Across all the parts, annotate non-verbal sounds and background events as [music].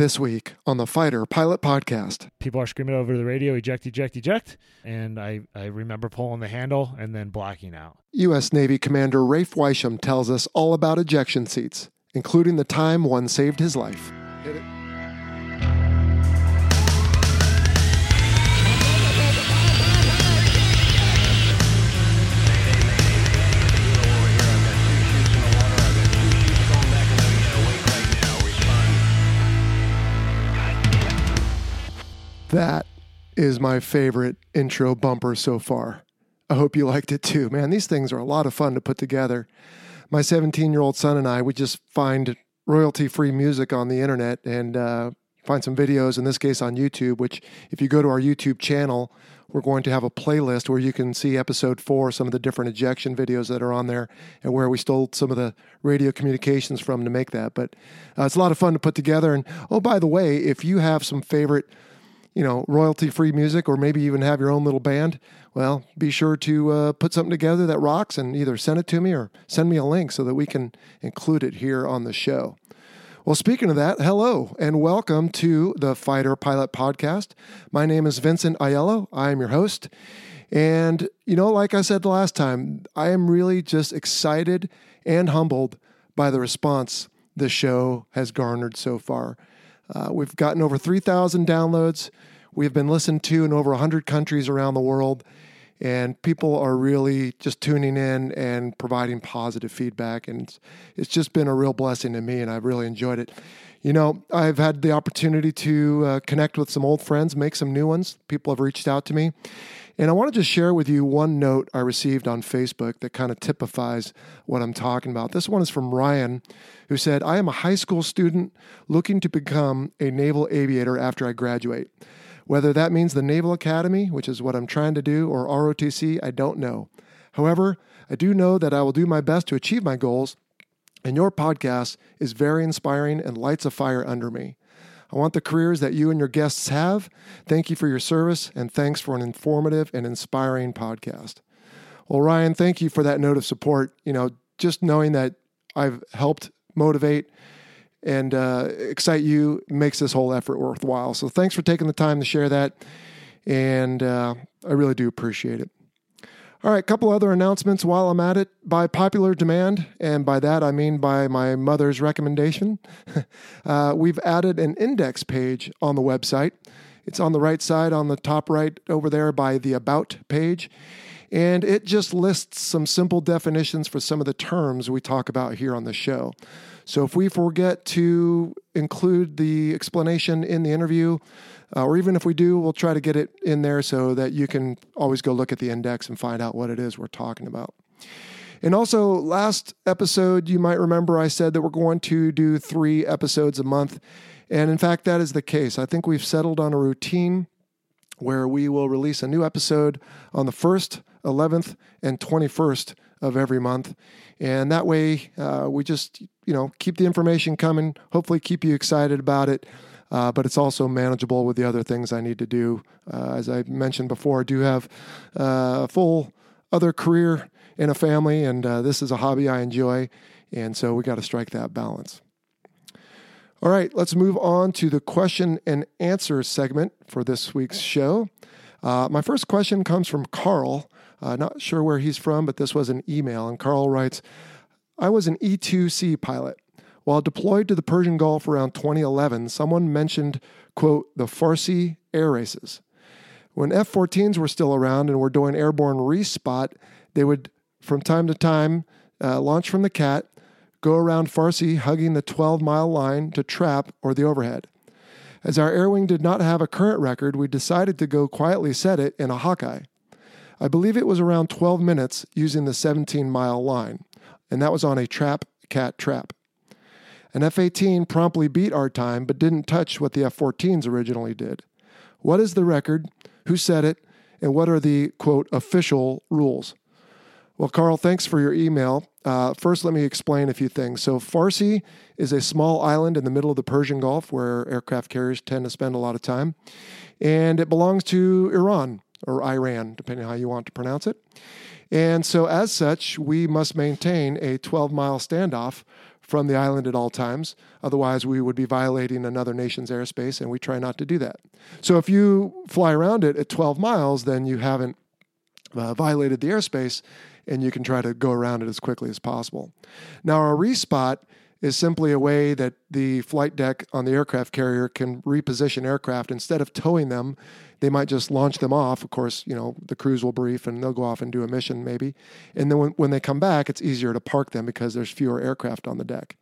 This week on the Fighter Pilot Podcast. People are screaming over the radio, eject, eject, eject. And I, I remember pulling the handle and then blacking out. U.S. Navy Commander Rafe Weisham tells us all about ejection seats, including the time one saved his life. Hit it. That is my favorite intro bumper so far. I hope you liked it too. Man, these things are a lot of fun to put together. My 17 year old son and I we just find royalty free music on the internet and uh, find some videos, in this case on YouTube, which, if you go to our YouTube channel, we're going to have a playlist where you can see episode four, some of the different ejection videos that are on there, and where we stole some of the radio communications from to make that. But uh, it's a lot of fun to put together. And oh, by the way, if you have some favorite you know, royalty free music or maybe even have your own little band, well, be sure to uh, put something together that rocks and either send it to me or send me a link so that we can include it here on the show. Well, speaking of that, hello and welcome to the Fighter Pilot Podcast. My name is Vincent Aiello. I am your host. And, you know, like I said last time, I am really just excited and humbled by the response the show has garnered so far. Uh, we've gotten over 3,000 downloads. We've been listened to in over 100 countries around the world. And people are really just tuning in and providing positive feedback. And it's, it's just been a real blessing to me, and I've really enjoyed it. You know, I've had the opportunity to uh, connect with some old friends, make some new ones. People have reached out to me. And I want to just share with you one note I received on Facebook that kind of typifies what I'm talking about. This one is from Ryan, who said, I am a high school student looking to become a naval aviator after I graduate. Whether that means the Naval Academy, which is what I'm trying to do, or ROTC, I don't know. However, I do know that I will do my best to achieve my goals, and your podcast is very inspiring and lights a fire under me. I want the careers that you and your guests have. Thank you for your service, and thanks for an informative and inspiring podcast. Well, Ryan, thank you for that note of support. You know, just knowing that I've helped motivate and uh, excite you makes this whole effort worthwhile. So thanks for taking the time to share that, and uh, I really do appreciate it. All right, a couple other announcements while I'm at it. By popular demand, and by that I mean by my mother's recommendation, [laughs] uh, we've added an index page on the website. It's on the right side, on the top right over there by the About page. And it just lists some simple definitions for some of the terms we talk about here on the show. So if we forget to include the explanation in the interview, uh, or even if we do, we'll try to get it in there so that you can always go look at the index and find out what it is we're talking about. And also, last episode, you might remember I said that we're going to do three episodes a month. And in fact, that is the case. I think we've settled on a routine where we will release a new episode on the 1st, 11th, and 21st of every month. And that way, uh, we just, you know, keep the information coming, hopefully, keep you excited about it uh, but it's also manageable with the other things I need to do. Uh, as I mentioned before, I do have uh, a full other career in a family, and uh, this is a hobby I enjoy, and so we got to strike that balance. All right, let's move on to the question and answer segment for this week's show. Uh, my first question comes from Carl. Not sure where he's from, but this was an email. And Carl writes I was an E2C pilot. While deployed to the Persian Gulf around 2011, someone mentioned, quote, the Farsi air races. When F 14s were still around and were doing airborne respot, they would, from time to time, uh, launch from the CAT, go around Farsi, hugging the 12 mile line to trap or the overhead. As our air wing did not have a current record, we decided to go quietly set it in a Hawkeye. I believe it was around 12 minutes using the 17 mile line, and that was on a trap cat trap. An F 18 promptly beat our time, but didn't touch what the F 14s originally did. What is the record? Who said it? And what are the quote official rules? Well, Carl, thanks for your email. Uh, first, let me explain a few things. So, Farsi is a small island in the middle of the Persian Gulf where aircraft carriers tend to spend a lot of time, and it belongs to Iran or Iran, depending how you want to pronounce it. And so, as such, we must maintain a 12 mile standoff from the island at all times. Otherwise, we would be violating another nation's airspace, and we try not to do that. So, if you fly around it at 12 miles, then you haven't uh, violated the airspace, and you can try to go around it as quickly as possible. Now, our respot is simply a way that the flight deck on the aircraft carrier can reposition aircraft instead of towing them they might just launch them off. Of course, you know, the crews will brief and they'll go off and do a mission maybe. And then when, when they come back, it's easier to park them because there's fewer aircraft on the deck.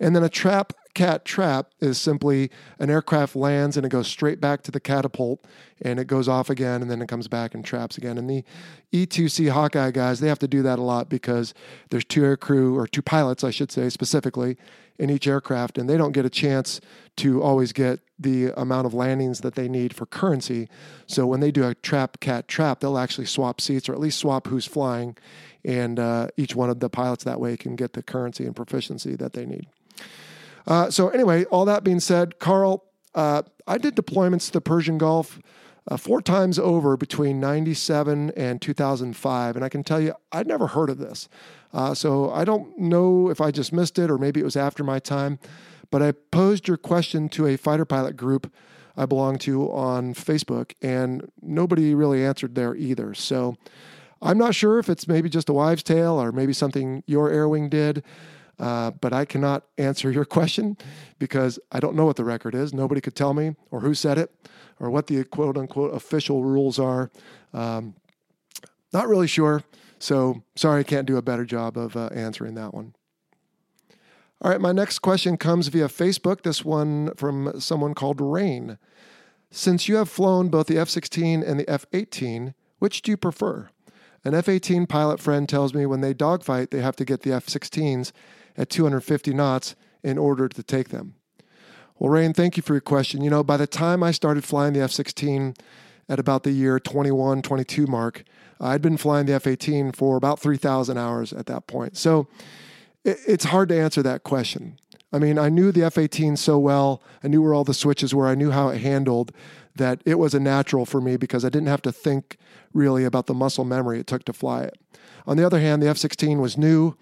And then a trap cat trap is simply an aircraft lands and it goes straight back to the catapult and it goes off again and then it comes back and traps again. And the E2C Hawkeye guys, they have to do that a lot because there's two air crew or two pilots, I should say specifically, in each aircraft and they don't get a chance to always get the amount of landings that they need for currency. So when they do a trap cat trap, they'll actually swap seats or at least swap who's flying, and uh, each one of the pilots that way can get the currency and proficiency that they need. Uh, so anyway, all that being said, Carl, uh, I did deployments to the Persian Gulf. Uh, four times over between 97 and 2005. And I can tell you, I'd never heard of this. Uh, so I don't know if I just missed it or maybe it was after my time. But I posed your question to a fighter pilot group I belong to on Facebook, and nobody really answered there either. So I'm not sure if it's maybe just a wives' tale or maybe something your air wing did. Uh, but I cannot answer your [laughs] question because I don't know what the record is. Nobody could tell me or who said it or what the quote unquote official rules are. Um, not really sure. So sorry, I can't do a better job of uh, answering that one. All right, my next question comes via Facebook. This one from someone called Rain. Since you have flown both the F 16 and the F 18, which do you prefer? An F 18 pilot friend tells me when they dogfight, they have to get the F 16s at 250 knots in order to take them. Well, Rain, thank you for your question. You know, by the time I started flying the F 16 at about the year 21, 22 mark, I'd been flying the F 18 for about 3,000 hours at that point. So, it's hard to answer that question. I mean, I knew the F 18 so well. I knew where all the switches were. I knew how it handled that it was a natural for me because I didn't have to think really about the muscle memory it took to fly it. On the other hand, the F 16 was new.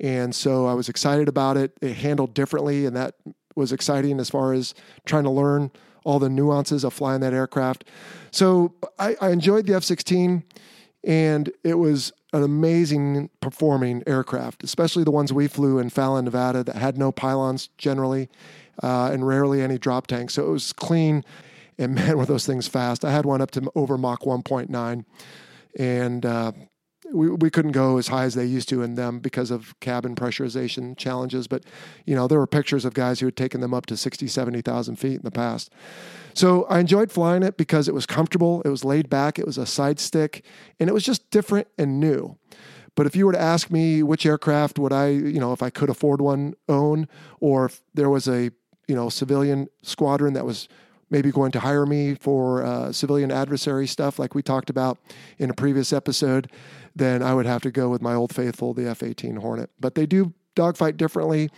And so I was excited about it. It handled differently, and that was exciting as far as trying to learn all the nuances of flying that aircraft. So I, I enjoyed the F 16, and it was an amazing performing aircraft, especially the ones we flew in Fallon, Nevada, that had no pylons generally, uh, and rarely any drop tanks. So it was clean, and [laughs] man, were those things fast. I had one up to over Mach 1.9, and uh, we, we couldn't go as high as they used to in them because of cabin pressurization challenges. But, you know, there were pictures of guys who had taken them up to 60, 70,000 feet in the past. So I enjoyed flying it because it was comfortable, it was laid back, it was a side stick, and it was just different and new. But if you were to ask me which aircraft would I, you know, if I could afford one, own, or if there was a, you know, civilian squadron that was maybe going to hire me for uh, civilian adversary stuff like we talked about in a previous episode, then I would have to go with my old faithful, the F 18 Hornet. But they do dogfight differently.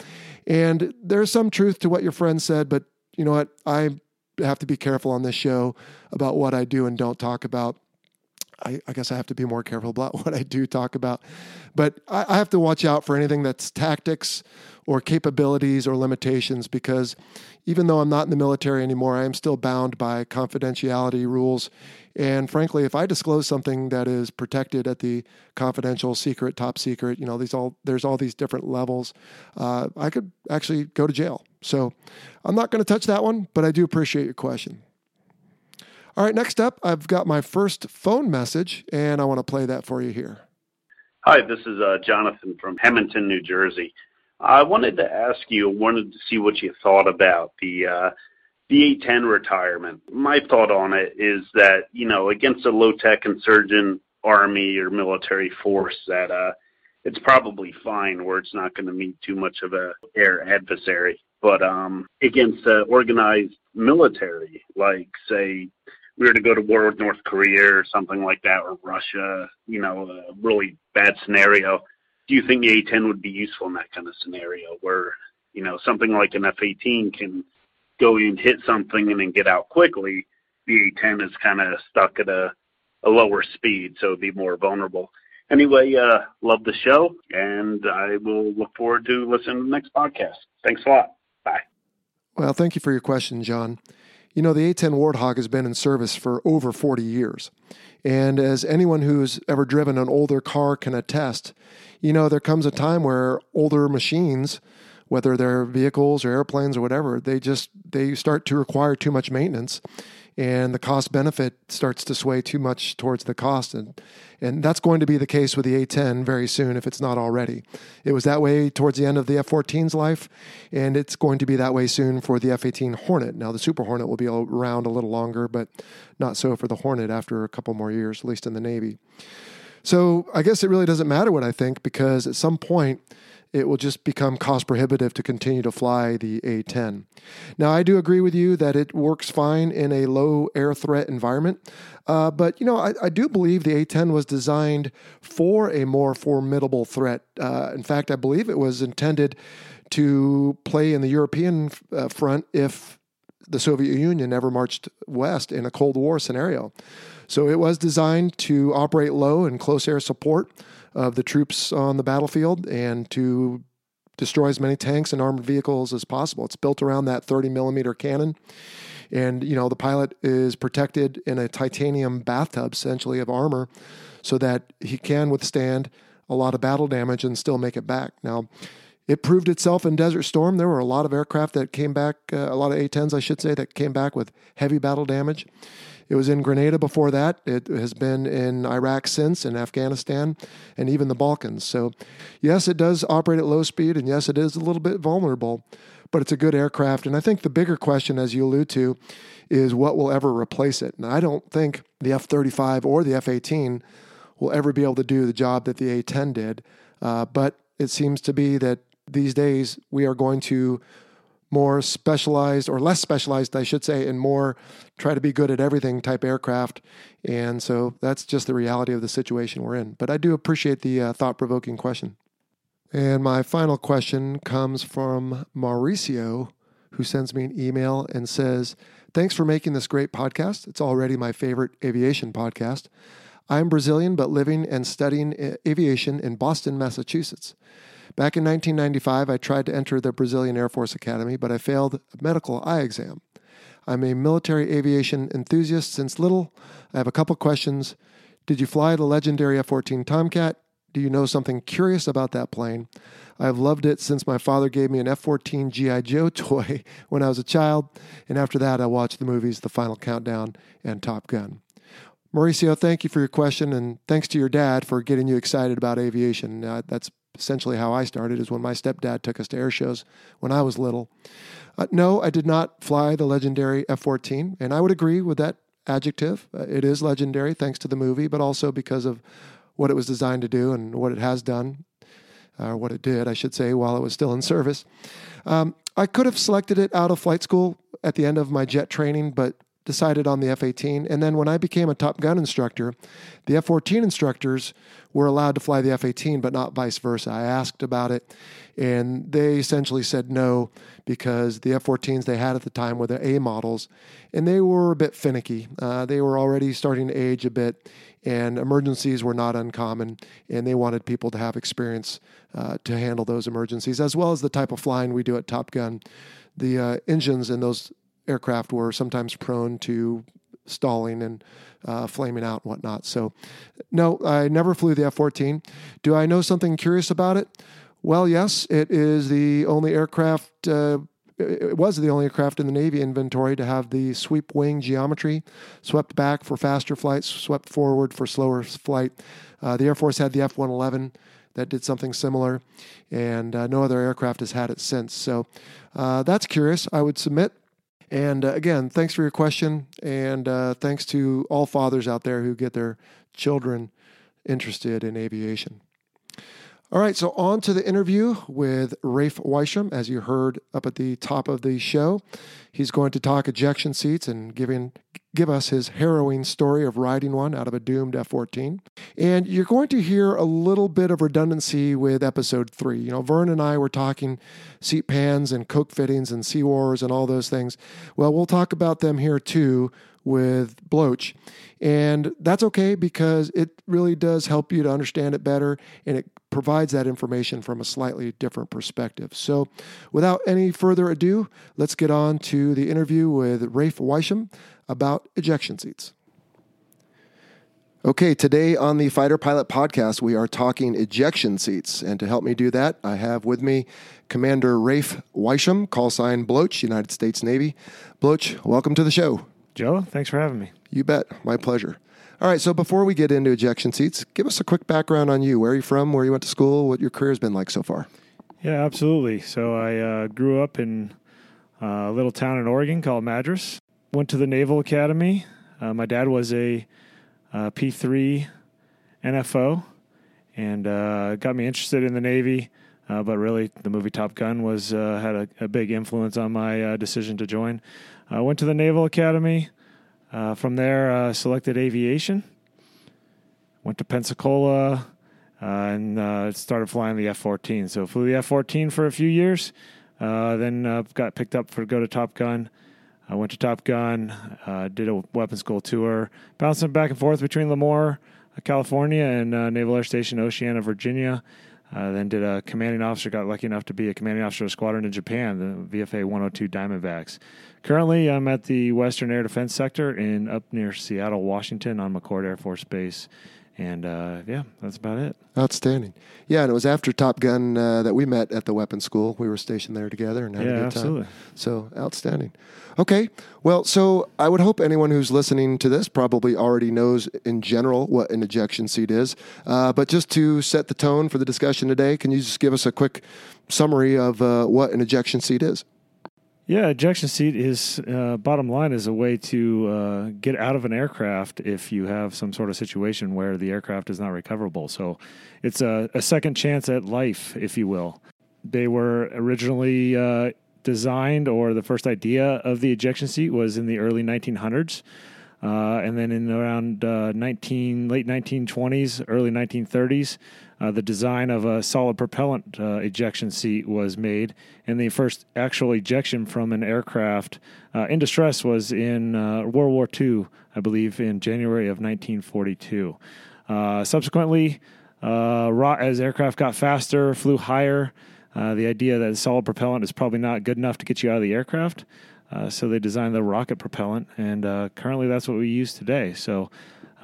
And there's some truth to what your friend said, but you know what? I have to be careful on this show about what I do and don't talk about. I, I, guess I have to be more careful about [laughs] what I do talk about. But I, I, have to watch out for anything that's tactics or capabilities or limitations because even though I'm not in the military anymore, I am still bound by confidentiality rules. And frankly, if I disclose something that is protected at the confidential, secret, top secret, you know, these all there's all these different levels, uh, I could actually go to jail. So I'm not going to touch that one, but I do appreciate your question. All right, next up, I've got my first phone message, and I want to play that for you here. Hi, this is uh, Jonathan from Hemington, New Jersey. I wanted to ask you, wanted to see what you thought about the uh, the A10 retirement. My thought on it is that you know against a low tech insurgent army or military force that uh, it's probably fine where it's not going to meet too much of a air adversary. But um, against uh, organized military, like say we were to go to war with North Korea or something like that, or Russia, you know, a really bad scenario. Do you think the A-10 would be useful in that kind of scenario, where you know something like an F-18 can go and hit something and then get out quickly? The A-10 is kind of stuck at a, a lower speed, so it'd be more vulnerable. Anyway, uh, love the show, and I will look forward to listening to the next podcast. Thanks a lot. Bye. Well, thank you for your question, John. You know, the A 10 Warthog has been in service for over 40 years. And as anyone who's ever driven an older car can attest, you know, there comes a time where older machines, whether they're vehicles or airplanes or whatever, they just they start to require too much maintenance and the cost benefit starts to sway too much towards the cost and and that's going to be the case with the A10 very soon if it's not already. It was that way towards the end of the F14's life and it's going to be that way soon for the F18 Hornet. Now the Super Hornet will be around a little longer but not so for the Hornet after a couple more years at least in the Navy. So I guess it really doesn't matter what I think because at some point it will just become cost prohibitive to continue to fly the A10. Now, I do agree with you that it works fine in a low air threat environment, uh, but you know, I, I, do believe the A10 was designed for a more formidable threat. Uh, in fact, I believe it was intended to play in the European uh, front if the Soviet Union ever marched west in a Cold War scenario. So it was designed to operate low and close air support of the troops on the battlefield and to destroy as many tanks and armored vehicles as possible. It's built around that 30 millimeter cannon. And, you know, the pilot is protected in a titanium bathtub, essentially, of armor, so that he can withstand a lot of battle damage and still make it back. Now, it proved itself in Desert Storm. There were a lot of aircraft that came back, uh, a lot of A 10s, I should say, that came back with heavy battle damage. It was in Grenada before that. It has been in Iraq since, in Afghanistan, and even the Balkans. So, yes, it does operate at low speed, and yes, it is a little bit vulnerable, but it's a good aircraft. And I think the bigger question, as you allude to, is what will ever replace it. And I don't think the F 35 or the F 18 will ever be able to do the job that the A 10 did. Uh, but it seems to be that these days we are going to more specialized or less specialized, I should say, and more try to be good at everything type aircraft. And so that's just the reality of the situation we're in. But I do appreciate the uh, thought provoking question. And my final question comes from Mauricio, who sends me an email and says, Thanks for making this great podcast. It's already my favorite aviation podcast. I'm Brazilian, but living and studying aviation in Boston, Massachusetts. Back in 1995, I tried to enter the Brazilian Air Force Academy, but I failed a medical eye exam. I'm a military aviation enthusiast since little. I have a couple questions. Did you fly the legendary F 14 Tomcat? Do you know something curious about that plane? I've loved it since my father gave me an F 14 G.I. Joe [laughs] toy when I was a child, and after that, I watched the movies The Final Countdown and Top Gun. Mauricio, thank you for your question, and thanks to your dad for getting you excited about aviation. Uh, that's essentially how I started is when my stepdad took us to air shows when I was little. Uh, no, I did not fly the legendary F 14, and I would agree with that adjective. Uh, it is legendary thanks to the movie, but also because of what it was designed to do and what it has done, or uh, what it did, I should say, while it was still in service. Um, I could have selected it out of flight school at the end of my jet training, but decided on the F 18. And then when I became a Top Gun instructor, the F 14 instructors were allowed to fly the F 18, but not vice versa. I asked about it, and they essentially said no because the F 14s they had at the time were the A models, and they were a bit finicky. Uh, they were already starting to age a bit, and emergencies were not uncommon, and they wanted people to have experience uh, to handle those emergencies, as well as the type of flying we do at Top Gun. The uh, engines in those aircraft were sometimes prone to stalling and uh, flaming out and whatnot. So, no, I never flew the F 14. Do I know something curious about it? Well, yes, it is the only aircraft. Uh, it was the only aircraft in the Navy inventory to have the sweep wing geometry, swept back for faster flights, swept forward for slower flight. Uh, the Air Force had the F 111 that did something similar, and uh, no other aircraft has had it since. So uh, that's curious. I would submit and uh, again, thanks for your question. And uh, thanks to all fathers out there who get their children interested in aviation. All right, so on to the interview with Rafe Weisham, as you heard up at the top of the show. He's going to talk ejection seats and giving give us his harrowing story of riding one out of a doomed F 14. And you're going to hear a little bit of redundancy with episode three. You know, Vern and I were talking seat pans and Koch fittings and SEAWARS and all those things. Well, we'll talk about them here too with Bloach. And that's okay because it really does help you to understand it better and it provides that information from a slightly different perspective. So, without any further ado, let's get on to the interview with Rafe Weisham about ejection seats. Okay, today on the Fighter Pilot podcast, we are talking ejection seats. And to help me do that, I have with me Commander Rafe Weisham, call sign Bloach, United States Navy. Bloach, welcome to the show. Jell-O, thanks for having me. You bet. My pleasure. All right, so before we get into ejection seats, give us a quick background on you. Where are you from? Where you went to school? What your career has been like so far? Yeah, absolutely. So I uh, grew up in uh, a little town in Oregon called Madras. Went to the Naval Academy. Uh, my dad was a uh, P3 NFO and uh, got me interested in the Navy. Uh, but really, the movie Top Gun was had a, a, big influence on my decision to join. I went to the Naval Academy. From there, selected aviation. Went to Pensacola uh, and uh, started flying the F 14. So, flew the F 14 for a few years. Uh, then got picked up for go to Top Gun. I went to Top Gun, uh, did a weapons school tour, bouncing back and forth between Lemoore, uh, California, and uh, Naval Air Station Oceana, Virginia. Uh, then did a commanding officer, got lucky enough to be a commanding officer of a squadron in Japan, the VFA 102 Diamondbacks. Currently, I'm at the Western Air Defense Sector in up near Seattle, Washington, on McChord Air Force Base. And uh, yeah, that's about it. Outstanding. Yeah, and it was after Top Gun uh, that we met at the weapons school. We were stationed there together and had yeah, a good absolutely. time. So outstanding. Okay, well, so I would hope anyone who's listening to this probably already knows in general what an ejection seat is. Uh, but just to set the tone for the discussion today, can you just give us a quick summary of uh, what an ejection seat is? Yeah, ejection seat is uh, bottom line is a way to uh, get out of an aircraft if you have some sort of situation where the aircraft is not recoverable. So it's a, a second chance at life, if you will. They were originally uh, designed, or the first idea of the ejection seat was in the early 1900s. Uh, and then in around uh, 19 late 1920s, early 1930s, uh, the design of a solid propellant uh, ejection seat was made, and the first actual ejection from an aircraft uh, in distress was in uh, World War II, I believe, in January of 1942. subsequently, as aircraft got faster, flew higher, the idea that solid propellant is probably not good enough to get you out of the aircraft. Uh, so they designed the rocket propellant, and uh, currently that's what we use today. So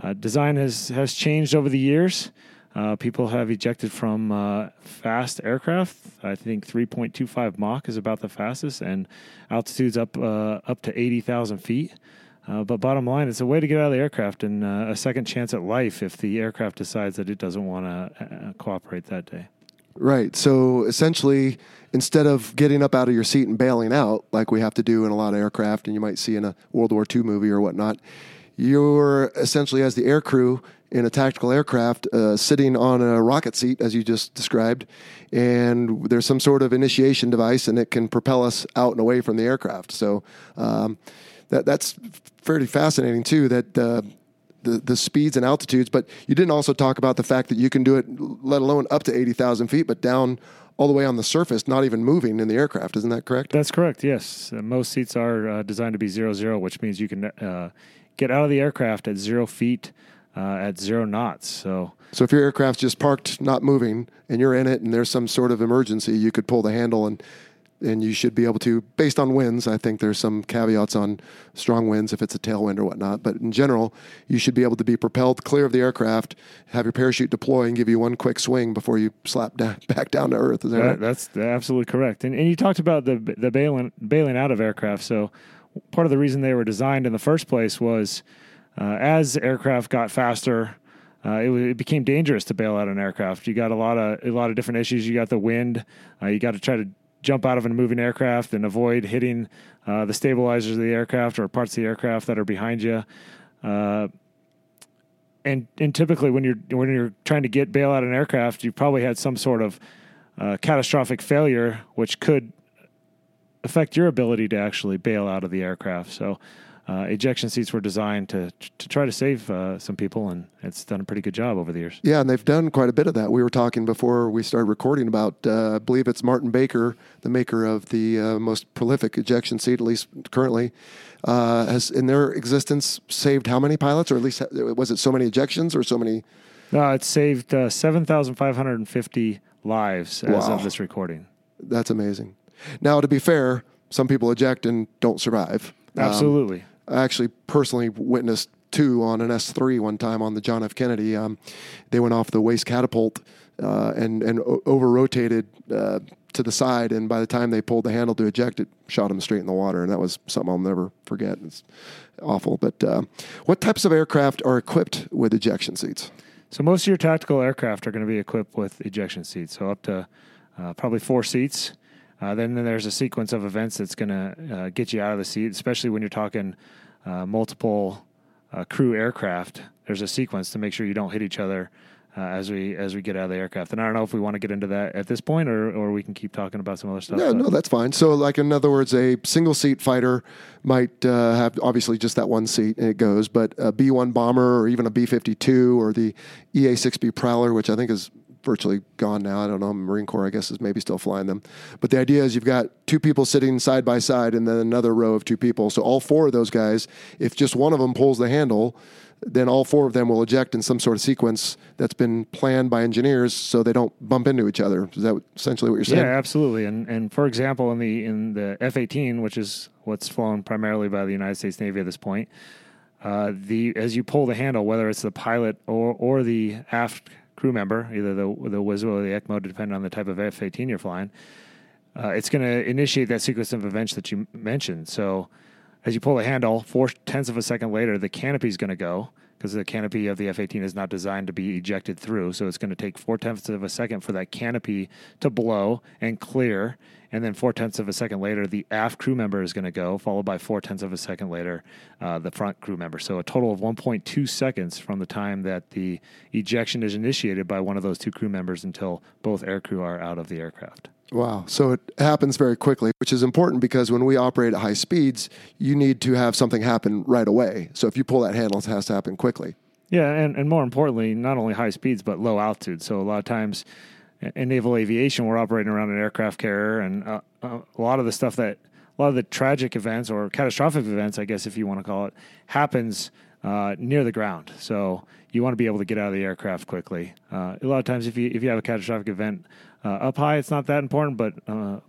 uh, design has has changed over the years. Uh, people have ejected from uh, fast aircraft. I think 3.25 Mach is about the fastest, and altitudes up up to 80,000 feet. but bottom line, it's a way to get out of the aircraft and a second chance at life if the aircraft decides that it doesn't want to cooperate that day. Right. So essentially, instead of getting up out of your seat and bailing out, like we have to do in a lot of aircraft, and you might see in a World War II movie or whatnot, you're essentially, as the air crew in a tactical aircraft, uh, sitting on a rocket seat, as you just described, and there's some sort of initiation device, and it can propel us out and away from the aircraft. So um, that that's fairly fascinating too. That uh, the, the speeds and altitudes, but you didn't also talk about the fact that you can do it, let alone up to 80,000 feet, but down all the way on the surface, not even moving in the aircraft. Isn't that correct? That's correct, yes. Uh, most seats are uh, designed to be zero zero, which means you can uh, get out of the aircraft at zero feet uh, at zero knots. So, so if your aircraft's just parked, not moving, and you're in it, and there's some sort of emergency, you could pull the handle and and you should be able to, based on winds. I think there's some caveats on strong winds if it's a tailwind or whatnot, but in general, you should be able to be propelled clear of the aircraft, have your parachute deploy, and give you one quick swing before you slap down, [laughs] back down to earth. Is that, that right? That's absolutely correct. And, and you talked about the the bailing bailing out of aircraft. So part of the reason they were designed in the first place was uh, as aircraft got faster. Uh, it, it, became dangerous to bail out an aircraft. You got a lot of a lot of different issues. You got the wind. Uh, you got to try to jump out of a moving aircraft and avoid hitting uh, the stabilizers of the aircraft or parts of the aircraft that are behind you. Uh, and and typically when you're when you're trying to get bail out an aircraft, you probably had some sort of uh, catastrophic failure, which could affect your ability to actually bail out of the aircraft. So uh, ejection seats were designed to to try to save uh, some people, and it's done a pretty good job over the years. Yeah, and they've done quite a bit of that. We were talking before we started recording about, uh, I believe it's Martin Baker, the maker of the uh, most prolific ejection seat, at least currently, uh, has in their existence saved how many pilots, or at least was it so many ejections or so many? No, it saved uh, seven thousand five hundred and fifty lives as Wow. of this recording. That's amazing. Now, to be fair, some people eject and don't survive. Um, Absolutely. I actually personally witnessed two on an S3 one time on the John F. Kennedy. Um, they went off the waste catapult uh, and and over rotated uh, to the side, and by the time they pulled the handle to eject, it shot them straight in the water, and that was something I'll never forget. It's awful. But uh, what types of aircraft are equipped with ejection seats? So most of your tactical aircraft are going to be equipped with ejection seats, so up to uh, probably four seats. Uh, then, then there's a sequence of events that's going to uh, get you out of the seat, especially when you're talking uh, multiple uh, crew aircraft. There's a sequence to make sure you don't hit each other uh, as we as we get out of the aircraft. And I don't know if we want to get into that at this point, or or we can keep talking about some other stuff. Yeah, but- no, that's fine. So, like in other words, a single seat fighter might uh, have obviously just that one seat and it goes, but a B one bomber or even a B fifty two or the EA six B Prowler, which I think is virtually gone now. I don't know. Marine Corps, I guess, is maybe still flying them. But the idea is you've got two people sitting side by side and then another row of two people. So all four of those guys, if just one of them pulls the handle, then all four of them will eject in some sort of sequence that's been planned by engineers so they don't bump into each other. Is that essentially what you're saying? Yeah, absolutely. And and for example, in the in the F eighteen, which is what's flown primarily by the United States Navy at this point, uh, the as you pull the handle, whether it's the pilot or or the aft crew member, either the the WISO or the ECMO, depending on the type of F eighteen you're flying, uh, it's going to initiate that sequence of events that you mentioned. So as you pull the handle, four tenths of a second later, the canopy is going to go because the canopy of the F 18 is not designed to be ejected through. So it's going to take four tenths of a second for that canopy to blow and clear. And then four tenths of a second later, the aft crew member is going to go, followed by four tenths of a second later, uh, the front crew member. So a total of 1.2 seconds from the time that the ejection is initiated by one of those two crew members until both aircrew are out of the aircraft. Wow. So it happens very quickly, which is important because when we operate at high speeds, you need to have something happen right away. So if you pull that handle, it has to happen quickly. Yeah, and, and more importantly, not only high speeds but low altitude. So a lot of times in naval aviation, we're operating around an aircraft carrier, and uh, uh, a lot of the stuff that a lot of the tragic events or catastrophic events, I guess if you want to call it, happens uh, near the ground. So you want to be able to get out of the aircraft quickly. Uh, a lot of times, if you if you have a catastrophic event uh, up high, it's not that important, but uh,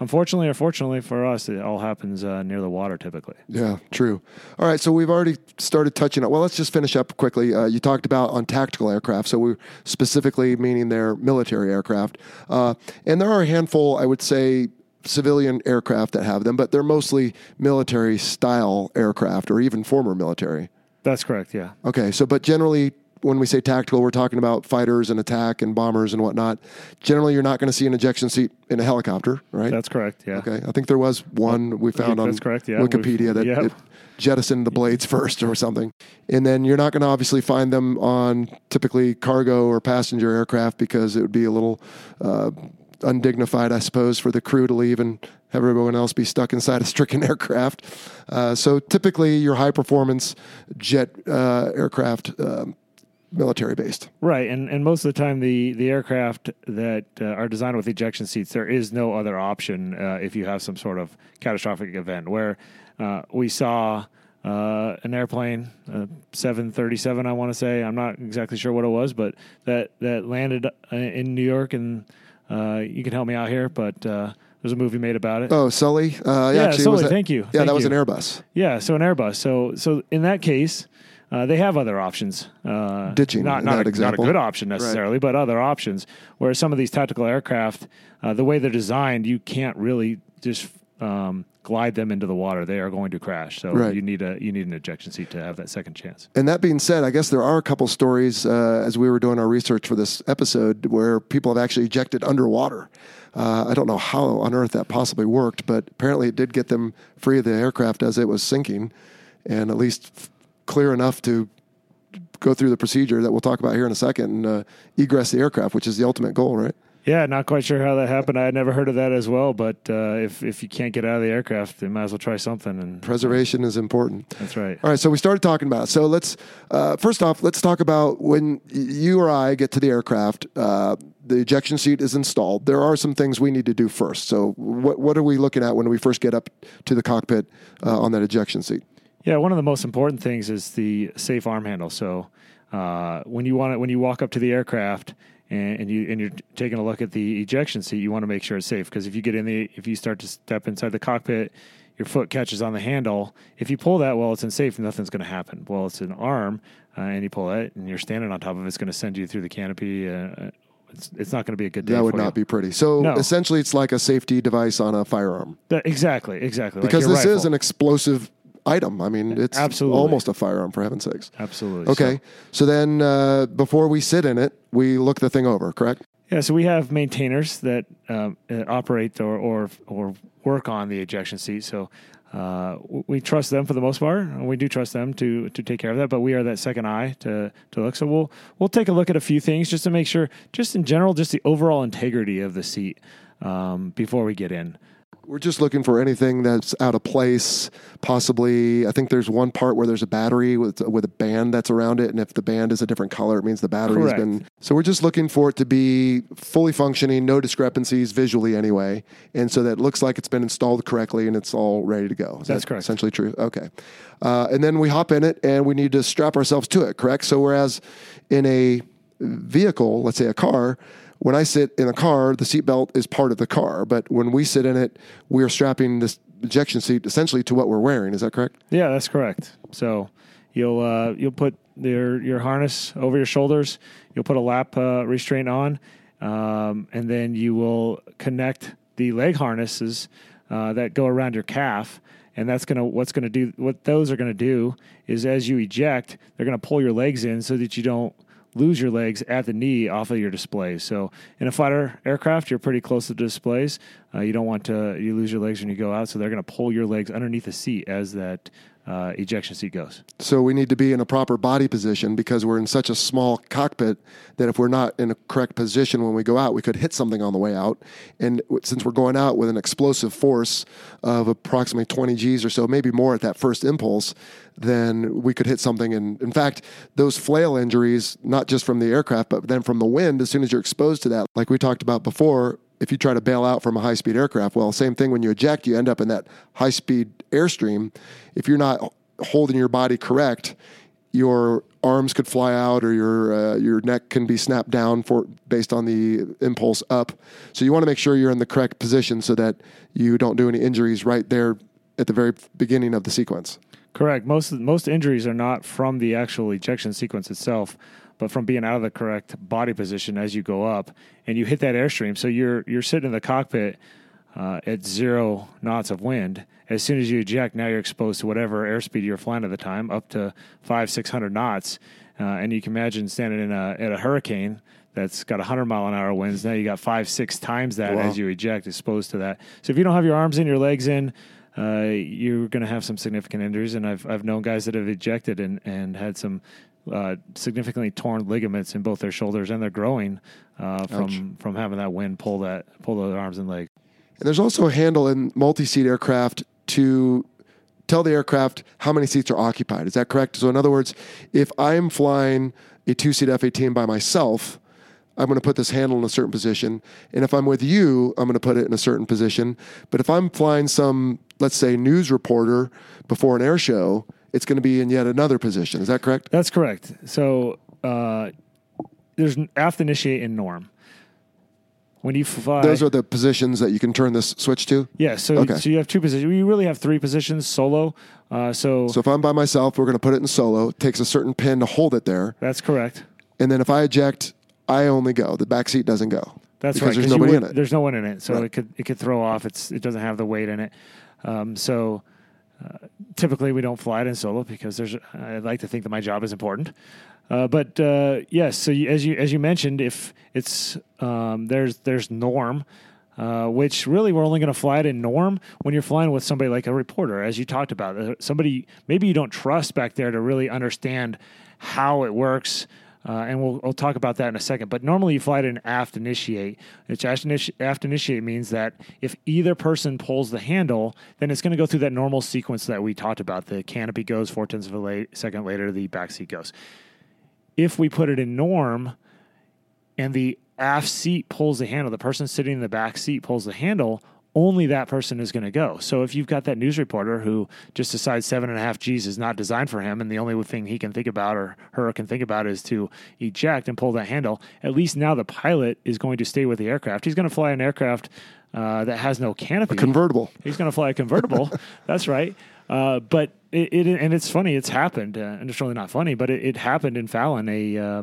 unfortunately or fortunately for us, it all happens uh, near the water typically. Yeah, true. All right, so we've already started touching on. Well, let's just finish up quickly. Uh, you talked about on tactical aircraft, so we're specifically meaning their military aircraft, uh, and there are a handful, I would say, civilian aircraft that have them, but they're mostly military style aircraft or even former military. That's correct. Yeah. Okay, so but generally, when we say tactical, we're talking about fighters and attack and bombers and whatnot. Generally, you're not going to see an ejection seat in a helicopter, right? That's correct. Yeah. Okay, I think there was one we found on correct, yeah. Wikipedia that jettisoned the blades [laughs] first or something. And then you're not going to obviously find them on typically cargo or passenger aircraft because it would be a little uh, undignified, I suppose, for the crew to leave and have everyone else be stuck inside a stricken [laughs] aircraft. Uh, so typically, your high performance jet uh, aircraft. Um, military based. Right, and and most of the time, the the aircraft that uh, are designed with ejection seats, there is no other option uh, if you have some sort of catastrophic event. Where uh, we saw uh, an airplane, uh, 737, I want to say, I'm not exactly sure what it was, but that that landed uh, in New York, and uh, you can help me out here, but. Uh, there's a movie made about it. Oh, Sully. Uh, Yeah, actually, Sully, was a- thank you. Yeah, Thank that was an Airbus. Yeah, so an Airbus. So so in that case, uh, they have other options. Uh, Ditching, not not a, not a good option necessarily, but other options. Whereas some of these tactical aircraft, uh, the way they're designed, you can't really just um, glide them into the water. They are going to crash. So Right. you need a you need an ejection seat to have that second chance. And that being said, I guess there are a couple stories uh, as we were doing our research for this episode where people have actually ejected underwater. Uh, I don't know how on earth that possibly worked, but apparently it did get them free of the aircraft as it was sinking, and at least clear enough to go through the procedure that we'll talk about here in a second and uh, egress the aircraft, which is the ultimate goal, right? Yeah, not quite sure how that happened. I had never heard of that as well. But uh, if if you can't get out of the aircraft, then might as well try something. And Preservation is important. that's right. All right, so we started talking about. It. So let's uh, first off, let's talk about when you or I get to the aircraft. Uh, the ejection seat is installed. There are some things we need to do first. So what what are we looking at when we first get up to the cockpit uh, on that ejection seat? Yeah, one of the most important things is the safe arm handle. So uh, when you want it, when you walk up to the aircraft and, and you and you're taking a look at the ejection seat, you want to make sure it's safe because if you get in the if you start to step inside the cockpit, your foot catches on the handle. If you pull that, well, it's unsafe. Nothing's going to happen. Well, it's an arm, uh, and you pull it, and you're standing on top of it. It's going to send you through the canopy. Uh, it's, it's not going to be a good day. That would not you. be pretty. So No. essentially, it's like a safety device on a firearm That- exactly, exactly. because your this is an explosive item. I mean, it's Absolutely. almost a firearm for heaven's sakes. absolutely Okay, so, then uh, before we sit in it, we look the thing over. Correct. Yeah, so we have maintainers that um, uh, operate or, or or work on the ejection seat. So uh, we trust them for the most part, and we do trust them to to take care of that. But we are that second eye to to look. So we'll we'll take a look at a few things just to make sure, just in general, just the overall integrity of the seat um, before we get in. We're just looking for anything that's out of place. Possibly, I think there's one part where there's a battery with with a band that's around it, and if the band is a different color, it means the battery has Correct. been. So we're just looking for it to be fully functioning, no discrepancies visually anyway, and so that looks like it's been installed correctly and it's all ready to go. Is That's that correct. Essentially true. Okay, uh, and then we hop in it and we need to strap ourselves to it. Correct. So whereas in a vehicle, let's say a car, when I sit in a car, the seatbelt is part of the car. But when we sit in it, we are strapping this ejection seat essentially to what we're wearing. Is that correct? Yeah, that's correct. So you'll uh, you'll put your your harness over your shoulders. You'll put a lap uh, restraint on, um, and then you will connect the leg harnesses uh, that go around your calf. And that's gonna what's gonna do what those are gonna do is as you eject, they're gonna pull your legs in so that you don't lose your legs at the knee off of your displays. So in a fighter aircraft, you're pretty close to the displays. Uh, you don't want to you lose your legs when you go out, so they're going to pull your legs underneath the seat as that uh, ejection seat goes. So we need to be in a proper body position because we're in such a small cockpit that if we're not in a correct position when we go out, we could hit something on the way out. And since we're going out with an explosive force of approximately 20 Gs or so, maybe more at that first impulse, then we could hit something. And in fact, those flail injuries, not just from the aircraft, but then from the wind, as soon as you're exposed to that, like we talked about before, if you try to bail out from a high speed aircraft, well, same thing when you eject, you end up in that high speed airstream. If you're not holding your body correct, your arms could fly out or your uh, your neck can be snapped down for based on the impulse up. So you want to make sure you're in the correct position so that you don't do any injuries right there at the very beginning of the sequence. Correct. Most most injuries are not from the actual ejection sequence itself, but from being out of the correct body position as you go up and you hit that airstream. So you're you're sitting in the cockpit uh, at zero knots of wind. As soon as you eject, now you're exposed to whatever airspeed you're flying at the time, up to five six hundred knots. Uh, and you can imagine standing in a at a hurricane that's got 100 mile an hour winds. Now you got five, six times that Wow. as you eject, exposed to that. So if you don't have your arms in, your legs in, uh, you're going to have some significant injuries. And I've I've known guys that have ejected and and had some uh, significantly torn ligaments in both their shoulders and their groin uh, from from having that wind pull that pull their arms and legs. And there's also a handle in multi-seat aircraft to tell the aircraft how many seats are occupied. Is that correct? So in other words, if I'm flying a two-seat F-18 by myself, I'm going to put this handle in a certain position. And if I'm with you, I'm going to put it in a certain position. But if I'm flying some, let's say, news reporter before an air show, it's going to be in yet another position. Is that correct? That's correct. So uh, there's aft initiate and norm. When you fly, Those are the positions that you can turn this switch to. yeah. So Okay. so you have two positions. You really have three positions solo. Uh, so, So if I'm by myself, we're going to put it in solo. It takes a certain pin to hold it there. that's correct. And then if I eject, I only go. The back seat doesn't go. That's because right. there's nobody would- in it. There's no one in it, so Right. it could it could throw off. It's it doesn't have the weight in it. Um, so typically we don't fly it in solo because there's. I like to think that my job is important. Uh, but uh, yes, so you, as you as you mentioned, if it's um, there's there's norm. Uh, which really we're only going to fly it in norm when you're flying with somebody like a reporter, as you talked about. Uh, somebody maybe you don't trust back there to really understand how it works. Uh, and we'll, we'll talk about that in a second. But normally you fly it in aft initiate, which aft, initi- aft initiate means that if either person pulls the handle, then it's going to go through that normal sequence that we talked about. The canopy goes, four tenths of a late, second later, the back seat goes. If we put it in norm and the aft seat pulls the handle, the person sitting in the back seat pulls the handle, only that person is going to go. So if you've got that news reporter who just decides seven and a half G's is not designed for him, and the only thing he can think about or her can think about is to eject and pull that handle, at least now the pilot is going to stay with the aircraft. He's going to fly an aircraft uh, that has no canopy. A convertible. He's going to fly a convertible. [laughs] That's right. Uh, but it, it, and it's funny. It's happened, uh, and it's really not funny, but it, it happened in Fallon. A uh,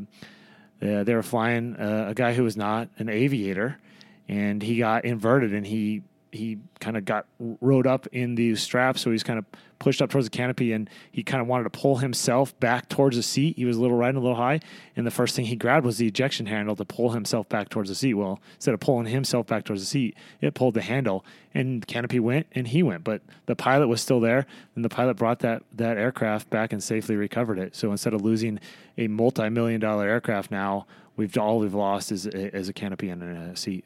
they were flying uh, a guy who was not an aviator, and he got inverted, and he he kind of got rode up in these straps, so he's kind of pushed up towards the canopy, and he kind of wanted to pull himself back towards the seat. He was a little right and a little high, and the first thing he grabbed was the ejection handle to pull himself back towards the seat. Well, instead of pulling himself back towards the seat, it pulled the handle, and the canopy went, and he went. But the pilot was still there, and the pilot brought that that aircraft back and safely recovered it. So instead of losing a multi-million dollar aircraft, now we've all we've lost is, is a canopy and a seat.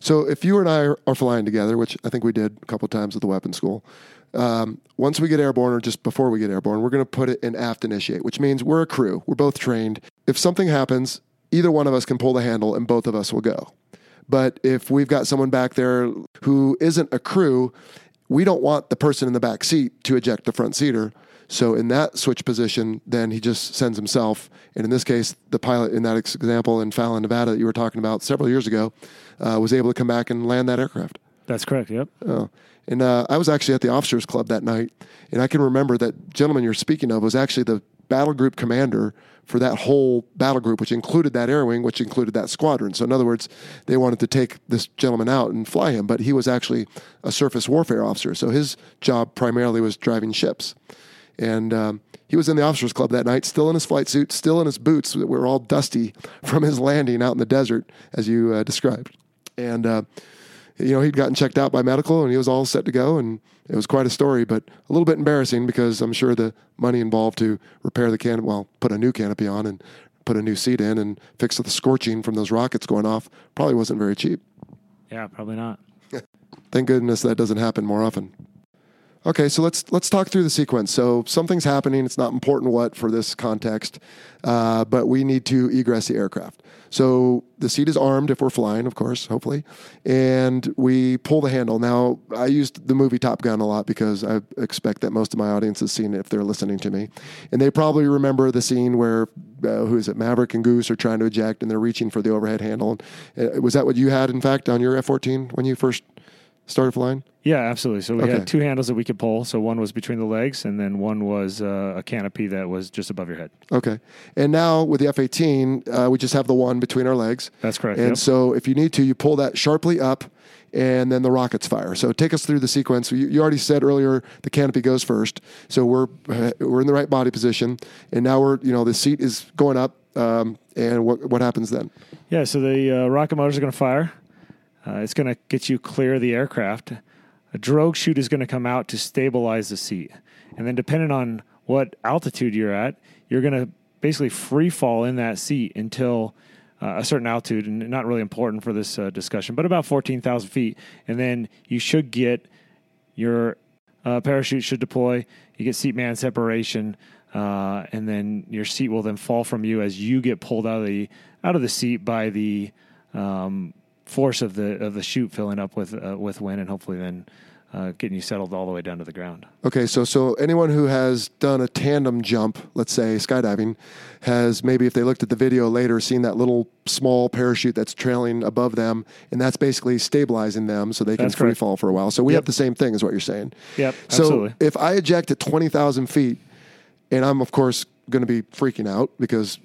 So if you and I are, flying together, which I think we did a couple times at the weapons school, um, once we get airborne or just before we get airborne, we're going to put it in aft initiate, which means we're a crew. We're both trained. If something happens, either one of us can pull the handle and both of us will go. But if we've got someone back there who isn't a crew, we don't want the person in the back seat to eject the front seater. So in that switch position, then he just sends himself. And in this case, the pilot in that example in Fallon, Nevada, that you were talking about several years ago, uh, was able to come back and land that aircraft. That's correct. Yep. Oh. And uh, I was actually at the officers club that night, and I can remember that gentleman you're speaking of was actually the battle group commander for that whole battle group, which included that air wing, which included that squadron. So, in other words, they wanted to take this gentleman out and fly him, but he was actually a surface warfare officer. So, his job primarily was driving ships. And um, he was in the officers club that night, still in his flight suit, still in his boots that were all dusty [laughs] from his landing out in the desert, as you uh, described. And uh, you know, he'd gotten checked out by medical and he was all set to go. And it was quite a story, but a little bit embarrassing because I'm sure the money involved to repair the canopy, well, put a new canopy on and put a new seat in and fix the scorching from those rockets going off probably wasn't very cheap. Yeah, probably not. [laughs] Thank goodness that doesn't happen more often. Okay, so let's let's talk through the sequence. So something's happening. It's not important what for this context, uh, but we need to egress the aircraft. So the seat is armed if we're flying, of course, hopefully, and we pull the handle. Now I used the movie Top Gun a lot because I expect that most of my audience has seen it if they're listening to me, and they probably remember the scene where uh, who is it, Maverick and Goose are trying to eject and they're reaching for the overhead handle. Uh, was that what you had, in fact, on your F-14 when you first started flying? Yeah, absolutely. So we Okay. had two handles that we could pull. So one was between the legs, and then one was uh, a canopy that was just above your head. Okay. And now with the F 18, uh, we just have the one between our legs. That's correct. And yep. so if you need to, you pull that sharply up and then the rockets fire. So take us through the sequence. You, you already said earlier the canopy goes first. So we're, we're in the right body position. And now we're, you know, the seat is going up. Um, and what, what happens then? Yeah, so the uh, rocket motors are going to fire. Uh, it's going to get you clear of the aircraft. A drogue chute is going to come out to stabilize the seat. And then, depending on what altitude you're at, you're going to basically free fall in that seat until uh, a certain altitude, and not really important for this uh, discussion, but about 14,000 feet. And then you should get your uh, parachute should deploy. You get seat man separation, uh, and then your seat will then fall from you as you get pulled out of the out of the seat by the um, force of the of the chute filling up with uh, with wind, and hopefully then uh, getting you settled all the way down to the ground. Okay, so so anyone who has done a tandem jump, let's say skydiving, has maybe if they looked at the video later seen that little small parachute that's trailing above them, and that's basically stabilizing them so they can That's free correct. fall for a while. So we Yep. have the same thing, is what you're saying. Yep, So absolutely. if I eject at twenty thousand feet, and I'm of course going to be freaking out because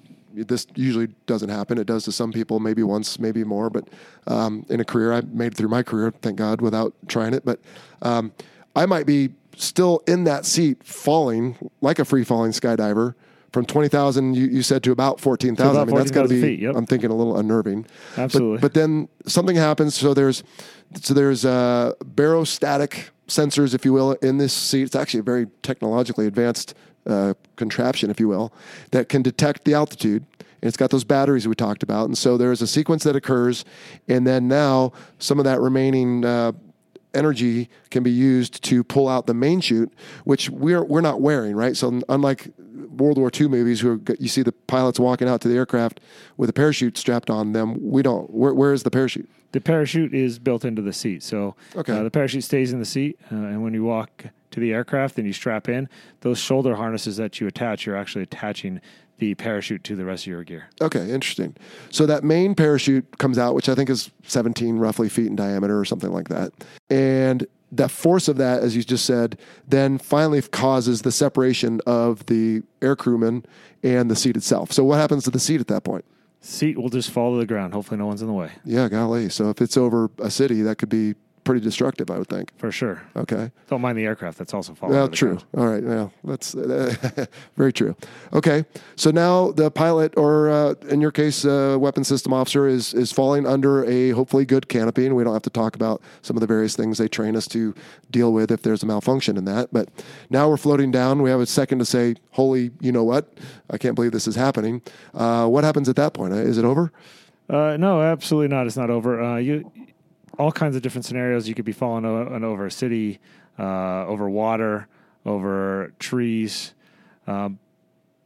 this usually doesn't happen. It does to some people, maybe once, maybe more. But um, in a career, I made through my career, thank God, without trying it. But um, I might be still in that seat, falling like a free falling skydiver. From twenty thousand, you, you said to about fourteen thousand. I mean, that's got to be. feet, yep. I'm thinking a little unnerving. But- Absolutely. But, then something happens. So there's so there's uh, barostatic sensors, if you will, in this seat. It's actually a very technologically advanced uh, contraption, if you will, that can detect the altitude. And it's got those batteries we talked about. And so there's a sequence that occurs, and then now some of that remaining. Uh, energy can be used to pull out the main chute, which we're we're not wearing, right? So unlike World War II movies, where you see the pilots walking out to the aircraft with a parachute strapped on them, we don't. Where, where is the parachute? The parachute is built into the seat, so Okay. uh, the parachute stays in the seat, uh, and when you walk to the aircraft and you strap in, those shoulder harnesses that you attach, you're actually attaching the parachute to the rest of your gear. Okay, interesting. So that main parachute comes out, which I think is 17 roughly feet in diameter or something like that. And the force of that, as you just said, then finally causes the separation of the air crewman and the seat itself. So what happens to the seat at that point? Seat will just fall to the ground. Hopefully, no one's in the way. Yeah, golly. So if it's over a city, that could be pretty destructive, I would think. For sure. Okay. Don't mind the aircraft that's also falling. Well, true. ground. All right. Well, that's uh, [laughs] very true. Okay. So now the pilot, or uh, in your case, uh, weapon system officer, is is falling under a hopefully good canopy, and we don't have to talk about some of the various things they train us to deal with if there's a malfunction in that. But now we're floating down. We have a second to say, "Holy, you know what? I can't believe this is happening." Uh, what happens at that point? Uh, Is it over? Uh, no, absolutely not. It's not over. Uh, you, all kinds of different scenarios. You could be falling o- over a city, uh, over water, over trees. Um,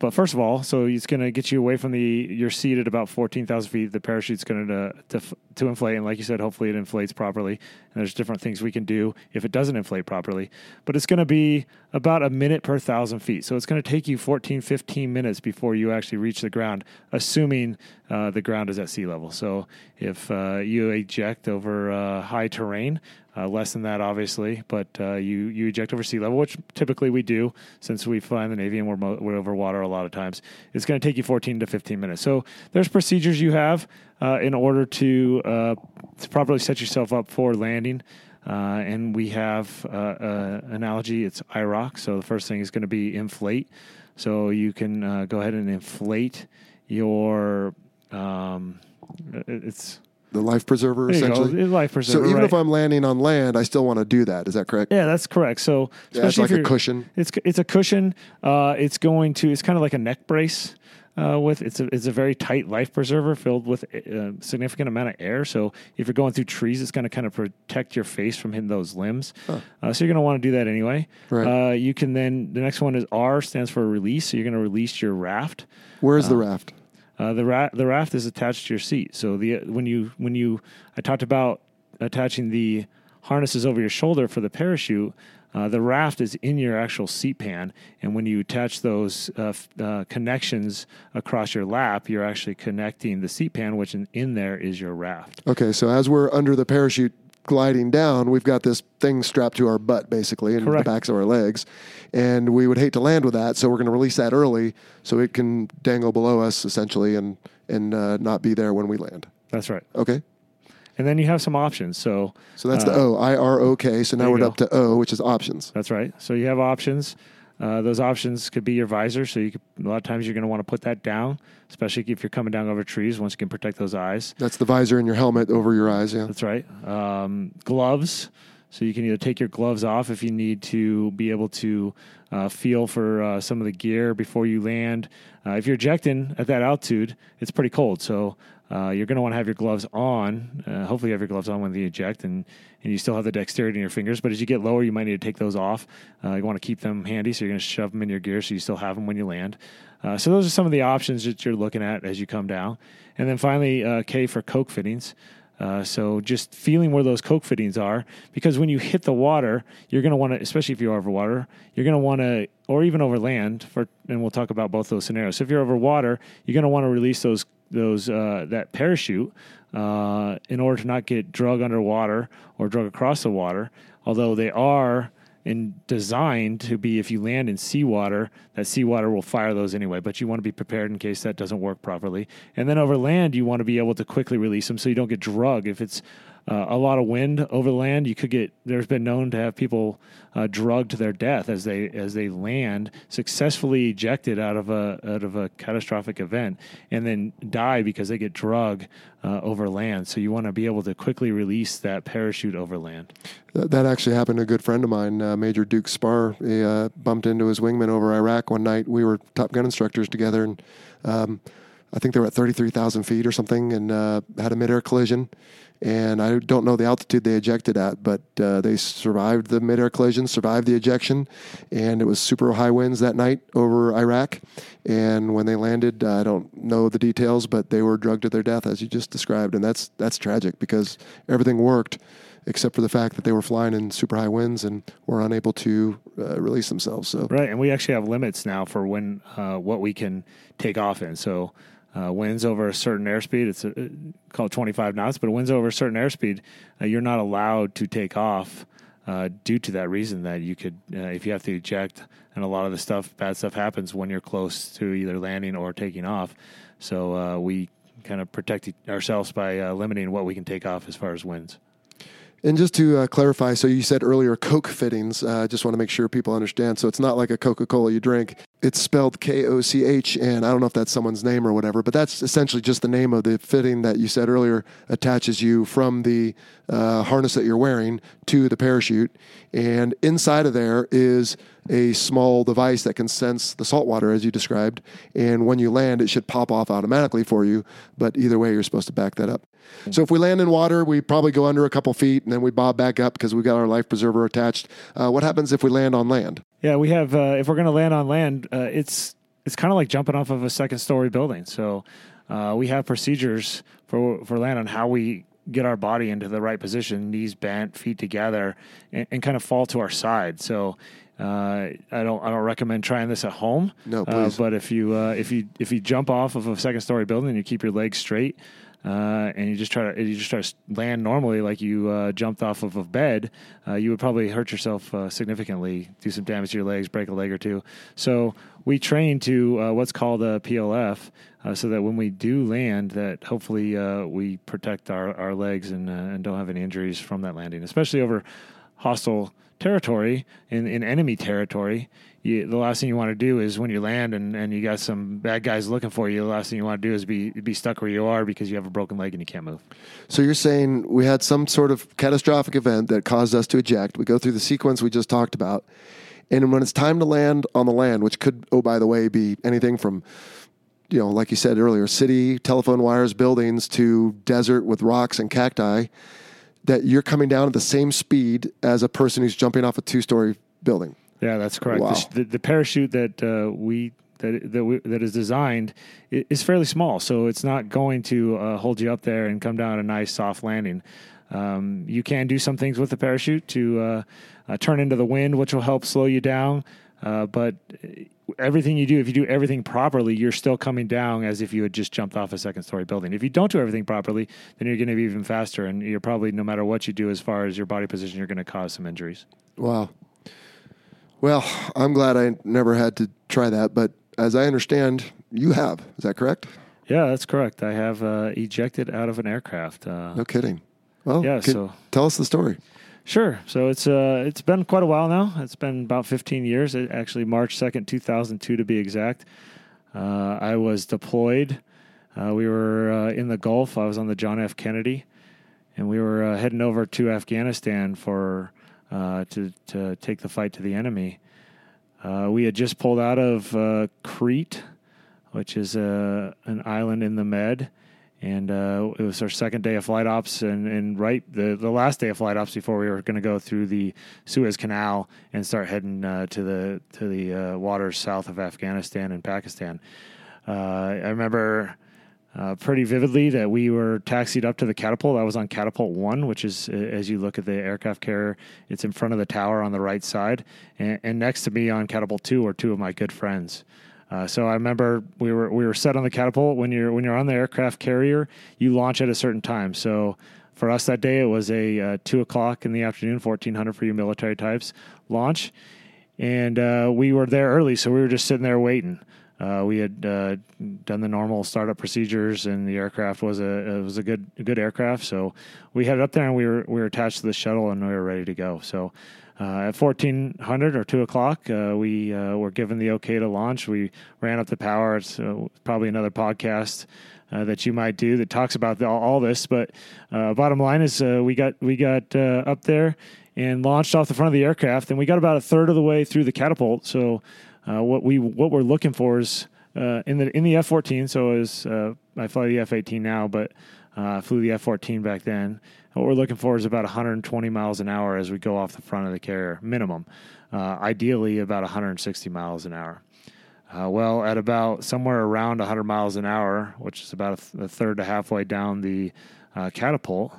but first of all, so it's going to get you away from the your seat at about fourteen thousand feet. The parachute's going to to to inflate, and like you said, hopefully it inflates properly. And there's different things we can do if it doesn't inflate properly. But it's going to be about a minute per thousand feet. So it's going to take you 14, 15 minutes before you actually reach the ground, assuming uh, the ground is at sea level. So if uh, you eject over uh, high terrain, uh, less than that, obviously, but uh, you you eject over sea level, which typically we do since we fly in the Navy and we're, mo- we're over water a lot of times. It's going to take you 14 to 15 minutes. So there's procedures you have uh, in order to, to properly set yourself up for landing. Uh, and we have uh, uh, analogy. It's IROK. So the first thing is going to be inflate. So you can go ahead and inflate your. Um, it's The life preserver, go, essentially. life So even right? if I'm landing on land, I still want to do that. Is that correct? Yeah, that's correct. So Yeah, it's like if a cushion. It's it's a cushion. Uh, it's going to. It's kind of like a neck brace. Uh, with it's a it's a very tight life preserver filled with a significant amount of air. So if you're going through trees, it's going to kind of protect your face from hitting those limbs. Uh, so you're going to want to do that anyway. Right. Uh, you can then the next one is R stands for release. So you're going to release your raft. Where's the raft? Uh, the ra- the raft is attached to your seat. So the when you when you I talked about attaching the harnesses over your shoulder for the parachute. Uh, the raft is in your actual seat pan, and when you attach those uh, uh, connections across your lap, you're actually connecting the seat pan, which in, in there is your raft. Okay, so as we're under the parachute gliding down, we've got this thing strapped to our butt basically and the backs of our legs. And we would hate to land with that, so we're going to release that early so it can dangle below us essentially and and uh, not be there when we land. That's right. Okay. And then you have some options. So So that's the O, I R O K. So now we're you up to O, which is options. That's right. So you have options. Uh, those options could be your visor. So you could, a lot of times you're going to want to put that down, especially if you're coming down over trees. Once you can protect those eyes. That's the visor in your helmet over your eyes, yeah. That's right. Um, gloves. So you can either take your gloves off if you need to be able to uh, feel for uh, some of the gear before you land. Uh, if you're ejecting at that altitude, it's pretty cold. So uh, you're going to want to have your gloves on. Uh, hopefully, you have your gloves on when you eject, and, and you still have the dexterity in your fingers. But as you get lower, you might need to take those off. Uh, you want to keep them handy, so you're going to shove them in your gear so you still have them when you land. Uh, so those are some of the options that you're looking at as you come down. And then finally, uh, K for Koch fittings. Uh, so just feeling where those Koch fittings are, because when you hit the water, you're going to want to, especially if you're over water, you're going to want to, or even over land. For and we'll talk about both those scenarios. So if you're over water, you're going to want to release those those uh, that parachute uh, in order to not get drug underwater or drug across the water. Although they are designed to be if you land in seawater, that seawater will fire those anyway. But you want to be prepared in case that doesn't work properly. And then over land, you want to be able to quickly release them so you don't get drug. If it's uh, a lot of wind over land, you could get. There's been known to have people uh, drugged to their death as they as they land, successfully ejected out of a out of a catastrophic event, and then die because they get drug uh, over land. So you want to be able to quickly release that parachute over land. That, that actually happened to a good friend of mine, uh, Major Duke Spar. He uh, bumped into his wingman over Iraq one night. We were Top Gun instructors together, and um, I think they were at 33,000 feet or something, and uh, had a midair collision. And I don't know the altitude they ejected at, but uh, they survived the midair collision, survived the ejection, and it was super high winds that night over Iraq. And when they landed, I don't know the details, but they were drugged to their death, as you just described, and that's that's tragic because everything worked except for the fact that they were flying in super high winds and were unable to uh, release themselves. So right, and we actually have limits now for when uh, what we can take off in. So uh, winds over a certain airspeed, it's uh, called 25 knots, but winds over a certain airspeed, uh, you're not allowed to take off uh, due to that reason that you could, uh, if you have to eject, and a lot of the stuff, bad stuff happens when you're close to either landing or taking off. So uh, we kind of protect ourselves by limiting what we can take off as far as winds. And just to uh, clarify, so you said earlier Koch fittings. I uh, just want to make sure people understand. So it's not like a Coca Cola you drink. It's spelled K O C H, and I don't know if that's someone's name or whatever, but that's essentially just the name of the fitting that you said earlier attaches you from the uh, harness that you're wearing to the parachute. And inside of there is a small device that can sense the salt water, as you described. And when you land, it should pop off automatically for you. But either way, you're supposed to back that up. So if we land in water, we probably go under a couple feet and then we bob back up because we've got our life preserver attached. Uh, what happens if we land on land? Yeah, we have. Uh, if we're going to land on land, uh, it's it's kind of like jumping off of a second story building. So uh, we have procedures for for land on how we get our body into the right position, knees bent, feet together, and, and kind of fall to our side. So. Uh, I don't. I don't recommend trying this at home. No, uh, please. but if you if you if you jump off of a second story building and you keep your legs straight, uh, and you just try to you just try to land normally like you uh, jumped off of a bed, uh, you would probably hurt yourself uh, significantly, do some damage to your legs, break a leg or two. So we train to uh, what's called a PLF, uh, so that when we do land, that hopefully we protect our, our legs and and don't have any injuries from that landing, especially over hostile territory in, in enemy territory you, the last thing you want to do is when you land and, and you got some bad guys looking for you, the last thing you want to do is be be stuck where you are because you have a broken leg and you can't move. So you're saying we had some sort of catastrophic event that caused us to eject. We go through the sequence we just talked about. And when it's time to land on the land, which could, oh, by the way, be anything from, you know, like you said earlier, city, telephone wires, buildings to desert with rocks and cacti, that you're coming down at the same speed as a person who's jumping off a two story building. Yeah, that's correct. Wow. The, the, parachute that uh, we that that, we, that is designed is fairly small, so it's not going to uh, hold you up there and come down a nice soft landing. Um, you can do some things with the parachute to uh, uh turn into the wind, which will help slow you down. Uh, but everything you do, if you do everything properly, you're still coming down as if you had just jumped off a second story building. If you don't do everything properly, then you're going to be even faster, and you're probably no matter what you do as far as your body position, you're going to cause some injuries. Wow. Well, I'm glad I never had to try that, but as I understand, you have. Is that correct? Yeah, that's correct. I have uh, ejected out of an aircraft. Uh, no kidding. Well, yeah. So tell us the story. Sure. So it's uh it's been quite a while now. It's been about 15 years. It, actually, March 2nd, 2002, to be exact. Uh, I was deployed. Uh, we were uh, in the Gulf. I was on the John F. Kennedy, and we were uh, heading over to Afghanistan for uh, to to take the fight to the enemy. Uh, we had just pulled out of uh, Crete, which is uh, an island in the Med, and it was our second day of flight ops, and, and right the, the last day of flight ops before we were going to go through the Suez Canal and start heading to the to the waters south of Afghanistan and Pakistan. I remember uh, pretty vividly that we were taxied up to the catapult. I was on catapult one, which is as you look at the aircraft carrier, it's in front of the tower on the right side, and, and next to me on catapult two are two of my good friends. Uh, so I remember we were we were set on the catapult. When you're when you're on the aircraft carrier, you launch at a certain time. So for us that day, it was a uh, two o'clock in the afternoon, fourteen hundred for you military types launch, and uh, we were there early, so we were just sitting there waiting. Uh, we had uh, done the normal startup procedures, and the aircraft was a it was a good a good aircraft. So we headed up there, and we were we were attached to the shuttle, and we were ready to go. So uh, at fourteen hundred or two o'clock, uh, we uh, were given the okay to launch. We ran up the power. It's uh, probably another podcast. that you might do that talks about the, all this, but bottom line is we got we got up there and launched off the front of the aircraft, and we got about a third of the way through the catapult. So uh, what we what we're looking for is uh, in the in the F fourteen. So as uh, I fly the F eighteen now, but uh, I flew the F fourteen back then. What we're looking for is about 120 miles an hour as we go off the front of the carrier, minimum. Uh, ideally, about 160 miles an hour. Uh, well, at about somewhere around 100 miles an hour, which is about a, th- a third to halfway down the catapult,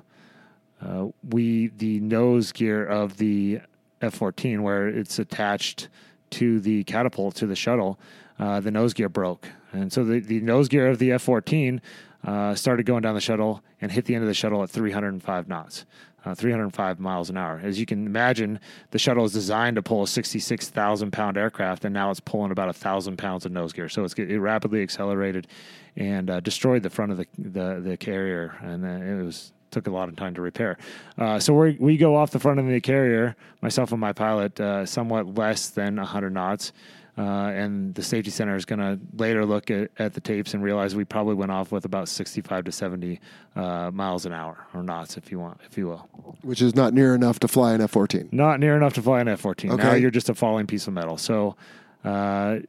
we the nose gear of the F-14, where it's attached to the catapult to the shuttle, uh, the nose gear broke, and so the, the nose gear of the F fourteen uh, started going down the shuttle and hit the end of the shuttle at 305 knots. Uh, 305 miles an hour. As you can imagine, the shuttle is designed to pull a 66,000 pound aircraft, and now it's pulling about a thousand pounds of nose gear. So it rapidly accelerated and uh, destroyed the front of the the, the carrier, and it was took a lot of time to repair. Uh, so we we go off the front of the carrier, myself and my pilot, uh, somewhat less than 100 knots. Uh, and the safety center is going to later look at, at, the tapes and realize we probably went off with about 65 to 70 uh, miles an hour or knots, if you want, if you will. Which is not near enough to fly an F 14. Not near enough to fly an F 14. Okay. Now you're just a falling piece of metal. So uh,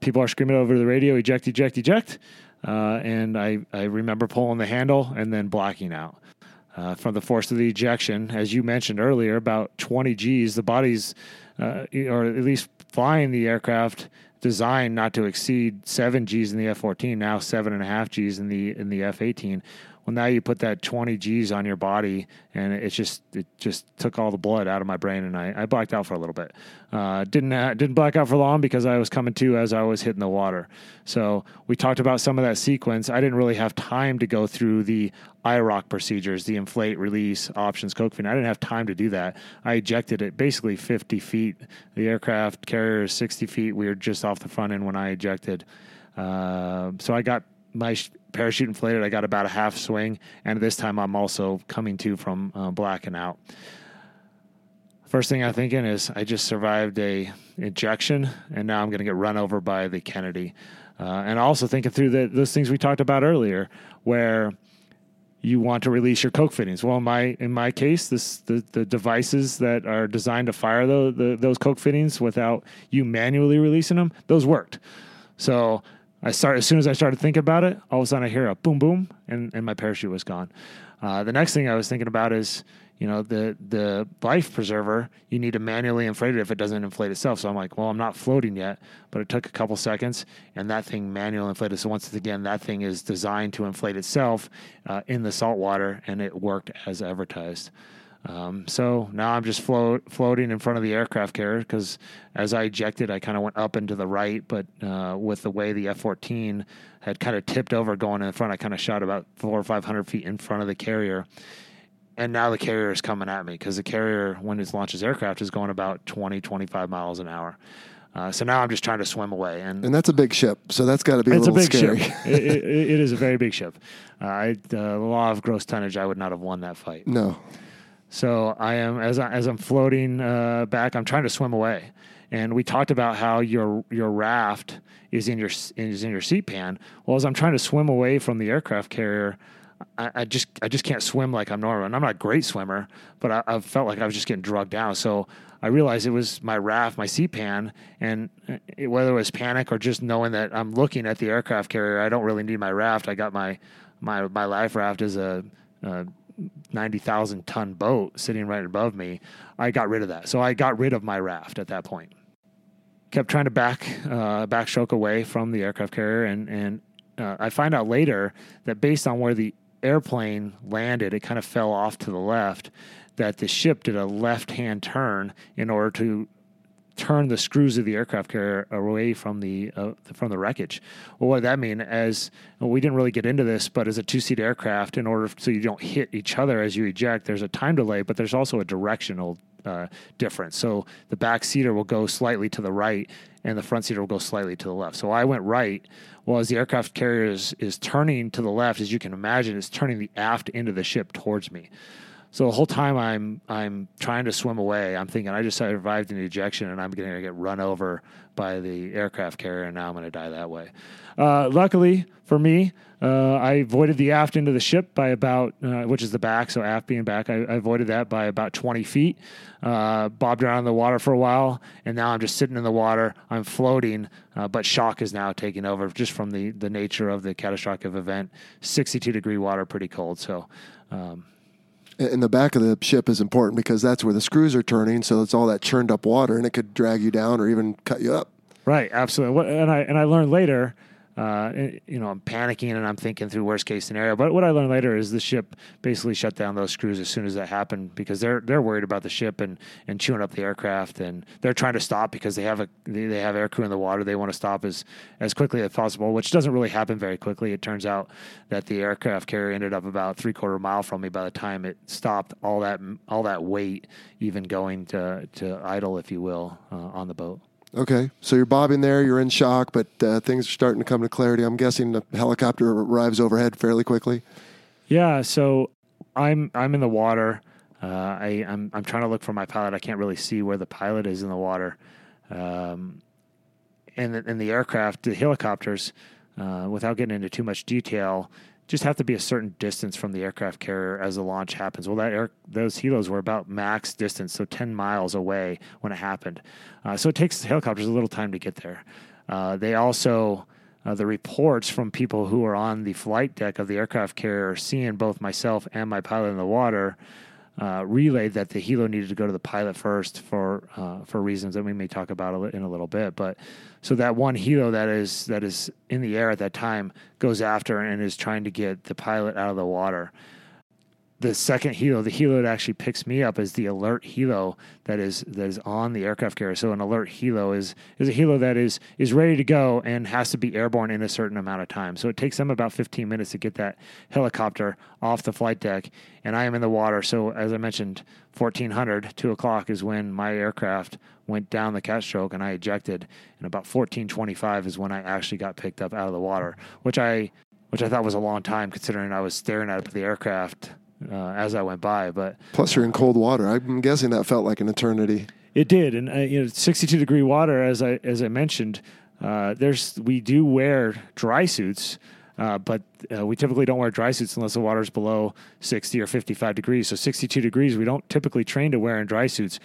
people are screaming over the radio, eject, eject, eject. Uh, and I, I remember pulling the handle and then blacking out uh, from the force of the ejection. As you mentioned earlier, about 20 G's. The body's, uh, or at least flying the aircraft, designed not to exceed seven G's in the F-14. Now seven and a half G's in the in the F-18. Well, now you put that 20 G's on your body, and it just it just took all the blood out of my brain, and I, I blacked out for a little bit. Uh, didn't uh, didn't black out for long because I was coming to as I was hitting the water. So we talked about some of that sequence. I didn't really have time to go through the IROK procedures, the inflate, release, options, coke fin. I didn't have time to do that. I ejected it basically 50 feet. The aircraft carrier is 60 feet. We were just off the front end when I ejected. Uh, so I got my parachute inflated. I got about a half swing, and this time I'm also coming to from uh, blacking out. First thing I'm thinking is I just survived a ejection, and now I'm going to get run over by the Kennedy. Uh, and also thinking through the, those things we talked about earlier, where you want to release your Koch fittings. Well, in my in my case, this the, the devices that are designed to fire the, the, those Koch fittings without you manually releasing them, those worked. So I start as soon as I started thinking about it, all of a sudden I hear a boom boom and, and my parachute was gone. Uh, the next thing I was thinking about is, you know, the the life preserver, you need to manually inflate it if it doesn't inflate itself. So I'm like, well, I'm not floating yet, but it took a couple seconds and that thing manually inflated. So once again, that thing is designed to inflate itself uh, in the salt water and it worked as advertised. Um, so now I'm just float, floating in front of the aircraft carrier because as I ejected, I kind of went up and to the right, but uh, with the way the F 14 had kind of tipped over going in front, I kind of shot about four or 500 feet in front of the carrier. And now the carrier is coming at me because the carrier, when it launches aircraft, is going about 20, 25 miles an hour. Uh, so now I'm just trying to swim away, and and that's a big ship, so that's got to be a little a big scary. [laughs] Ship. it, it, it is a very big ship. Uh, I, uh, the law of gross tonnage, I would not have won that fight. No, so I am as I, as I'm floating uh, back, I'm trying to swim away. And we talked about how your your raft is in your is in your seat pan. Well, as I'm trying to swim away from the aircraft carrier, I, I, just I just can't swim like I'm normal. And I'm not a great swimmer, but I, I, felt like I was just getting drugged down. So I realized it was my raft, my seat pan, and it, whether it was panic or just knowing that I'm looking at the aircraft carrier, I don't really need my raft. I got my my my life raft is a, a ninety thousand ton boat sitting right above me. I got rid of that, so I got rid of my raft at that point. Kept trying to back uh, backstroke away from the aircraft carrier, and and uh, I find out later that based on where the airplane landed, it kind of fell off to the left. That the ship did a left hand turn in order to turn the screws of the aircraft carrier away from the uh, from the wreckage. Well, what did that mean? As well, we didn't really get into this, but as a two seat aircraft, in order so you don't hit each other as you eject, there's a time delay, but there's also a directional uh, difference. So the back seater will go slightly to the right, and the front seater will go slightly to the left. So I went right. Well, as the aircraft carrier is, is turning to the left, as you can imagine, it's turning the aft end of the ship towards me. So the whole time I'm I'm trying to swim away, I'm thinking I just survived an ejection and I'm going to get run over by the aircraft carrier and now I'm going to die that way. Uh, luckily for me, uh, I avoided the aft end of the ship by about, uh, which is the back, so aft being back, I, I avoided that by about 20 feet. Uh, bobbed around in the water for a while, and now I'm just sitting in the water. I'm floating, uh, but shock is now taking over just from the, the nature of the catastrophic event. 62 degree water, pretty cold. So, um, and the back of the ship is important because that's where the screws are turning. So it's all that churned up water, and it could drag you down or even cut you up. Right, absolutely. And I and I learned later uh, you know, I'm panicking and I'm thinking through worst case scenario. But what I learned later is the ship basically shut down those screws as soon as that happened because they're they're worried about the ship and, and chewing up the aircraft and they're trying to stop because they have a they have air crew in the water. They want to stop as as quickly as possible, which doesn't really happen very quickly. It turns out that the aircraft carrier ended up about three quarter mile from me by the time it stopped all that all that weight even going to to idle, if you will, uh, on the boat. Okay, so you're bobbing there, you're in shock, but uh, things are starting to come to clarity. I'm guessing the helicopter arrives overhead fairly quickly. Yeah, so I'm I'm in the water. Uh, I I'm I'm trying to look for my pilot. I can't really see where the pilot is in the water. Um, and the, and the aircraft, the helicopters, uh, without getting into too much detail, just have to be a certain distance from the aircraft carrier as the launch happens. Well, that air, those helos were about max distance, so 10 miles away when it happened. Uh, so it takes helicopters a little time to get there. Uh, they also, uh, the reports from people who are on the flight deck of the aircraft carrier, seeing both myself and my pilot in the water, uh, relayed that the helo needed to go to the pilot first for uh, for reasons that we may talk about in a little bit. But so that one helo that is that is in the air at that time goes after and is trying to get the pilot out of the water the second helo, the helo that actually picks me up is the alert helo that is that is on the aircraft carrier. So an alert helo is is a helo that is is ready to go and has to be airborne in a certain amount of time. So it takes them about 15 minutes to get that helicopter off the flight deck, and I am in the water. So as I mentioned, 1400 two o'clock is when my aircraft went down the cat stroke and I ejected, and about 1425 is when I actually got picked up out of the water, which I which I thought was a long time considering I was staring at the aircraft uh, as I went by. But plus, you're in cold water. I'm guessing that felt like an eternity. It did, and uh, you know, 62 degree water, as I as I mentioned, uh, there's we do wear dry suits. Uh, but uh, we typically don't wear dry suits unless the water's below 60 or 55 degrees. So 62 degrees, we don't typically train to wear in dry suits.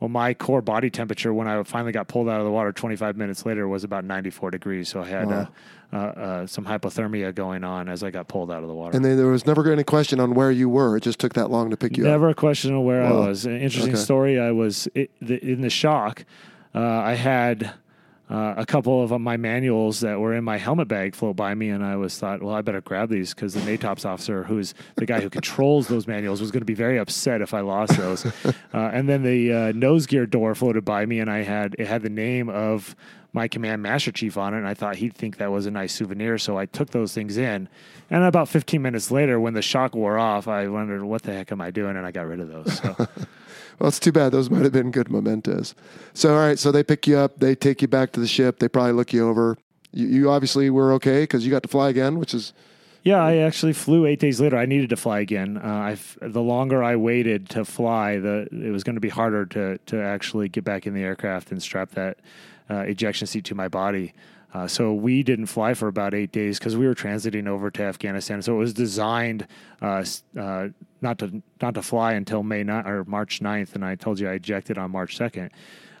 Well, my core body temperature when I finally got pulled out of the water 25 minutes later was about 94 degrees. So I had wow. uh, uh, some hypothermia going on as I got pulled out of the water. And then there was never any question on where you were. It just took that long to pick you never up. Never a question on where wow. I was. An interesting okay. story. I was in the shock. Uh, I had uh, a couple of my manuals that were in my helmet bag float by me, and I was thought, well, I better grab these because the NATOPS officer, who's the guy who [laughs] controls those manuals, was going to be very upset if I lost those. [laughs] uh, and then the uh, nose gear door floated by me, and I had it had the name of my command master chief on it, and I thought he'd think that was a nice souvenir, so I took those things in. And about 15 minutes later, when the shock wore off, I wondered what the heck am I doing, and I got rid of those. So. [laughs] Well, it's too bad. Those might have been good mementos. So, all right. So they pick you up. They take you back to the ship. They probably look you over. You, you obviously were okay because you got to fly again, which is. Yeah, I actually flew eight days later. I needed to fly again. Uh, the longer I waited to fly, the it was going to be harder to to actually get back in the aircraft and strap that uh, ejection seat to my body. Uh, so we didn't fly for about eight days because we were transiting over to Afghanistan. So it was designed uh, uh, not to not to fly until May 9, or March 9th, and I told you I ejected on March 2nd.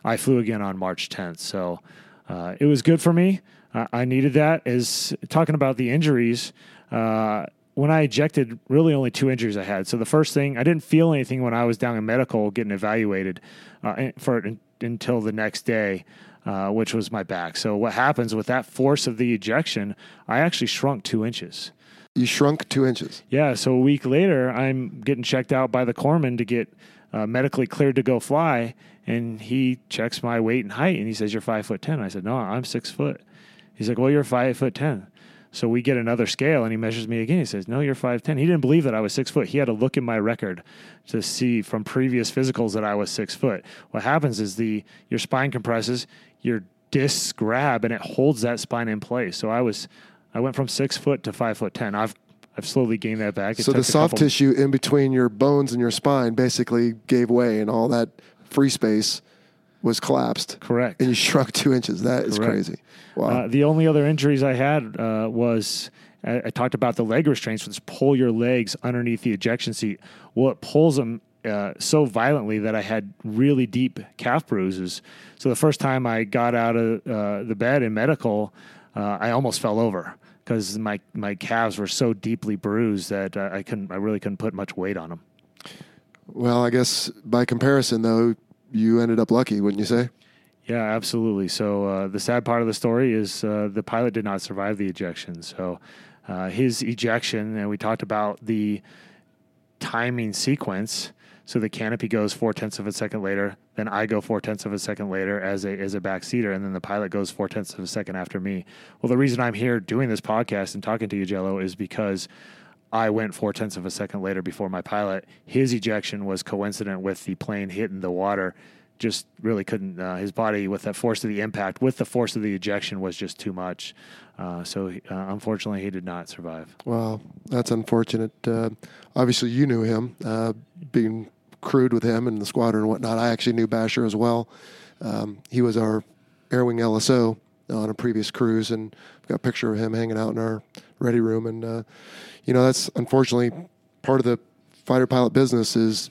I flew again on March 10th. So uh, it was good for me. I needed that. As talking about the injuries, uh, when I ejected, really only two injuries I had. So the first thing, I didn't feel anything when I was down in medical getting evaluated uh, for until the next day. Uh, which was my back. So what happens with that force of the ejection? I actually shrunk two inches. You shrunk two inches. Yeah. So a week later, I'm getting checked out by the corpsman to get uh, medically cleared to go fly, and he checks my weight and height, and he says, "You're five foot ten. I said, "No, I'm six foot." He's like, "Well, you're five foot ten. So we get another scale and he measures me again. He says, No, you're 5'10. He didn't believe that I was six foot. He had to look in my record to see from previous physicals that I was six foot. What happens is the your spine compresses, your discs grab, and it holds that spine in place. So I was I went from six foot to five foot ten. I've I've slowly gained that back. It so the soft couple... tissue in between your bones and your spine basically gave way, and all that free space was collapsed. Correct. And you shrunk two inches. That is Correct. crazy. Wow. Uh, the only other injuries I had uh, was I, I, talked about the leg restraints, which pull your legs underneath the ejection seat. Well, it pulls them uh, so violently that I had really deep calf bruises. So the first time I got out of uh, the bed in medical, uh, I almost fell over because my my calves were so deeply bruised that I couldn't I really couldn't put much weight on them. Well, I guess by comparison, though, you ended up lucky, wouldn't you say? Yeah, absolutely. So uh, the sad part of the story is uh, the pilot did not survive the ejection. So uh, his ejection, and we talked about the timing sequence. So the canopy goes four tenths of a second later, then I go four tenths of a second later as a as a backseater, and then the pilot goes four tenths of a second after me. Well, the reason I'm here doing this podcast and talking to you, Jell-O, is because I went four tenths of a second later before my pilot. His ejection was coincident with the plane hitting the water. Just really couldn't. Uh, his body, with that force of the impact, with the force of the ejection, was just too much. Uh, so, uh, unfortunately, he did not survive. Wow, that's unfortunate. Uh, obviously, you knew him, uh, being crewed with him and the squadron and whatnot. I actually knew Basher as well. Um, he was our Air Wing LSO on a previous cruise, and I've got a picture of him hanging out in our ready room. And uh, you know, that's unfortunately part of the fighter pilot business is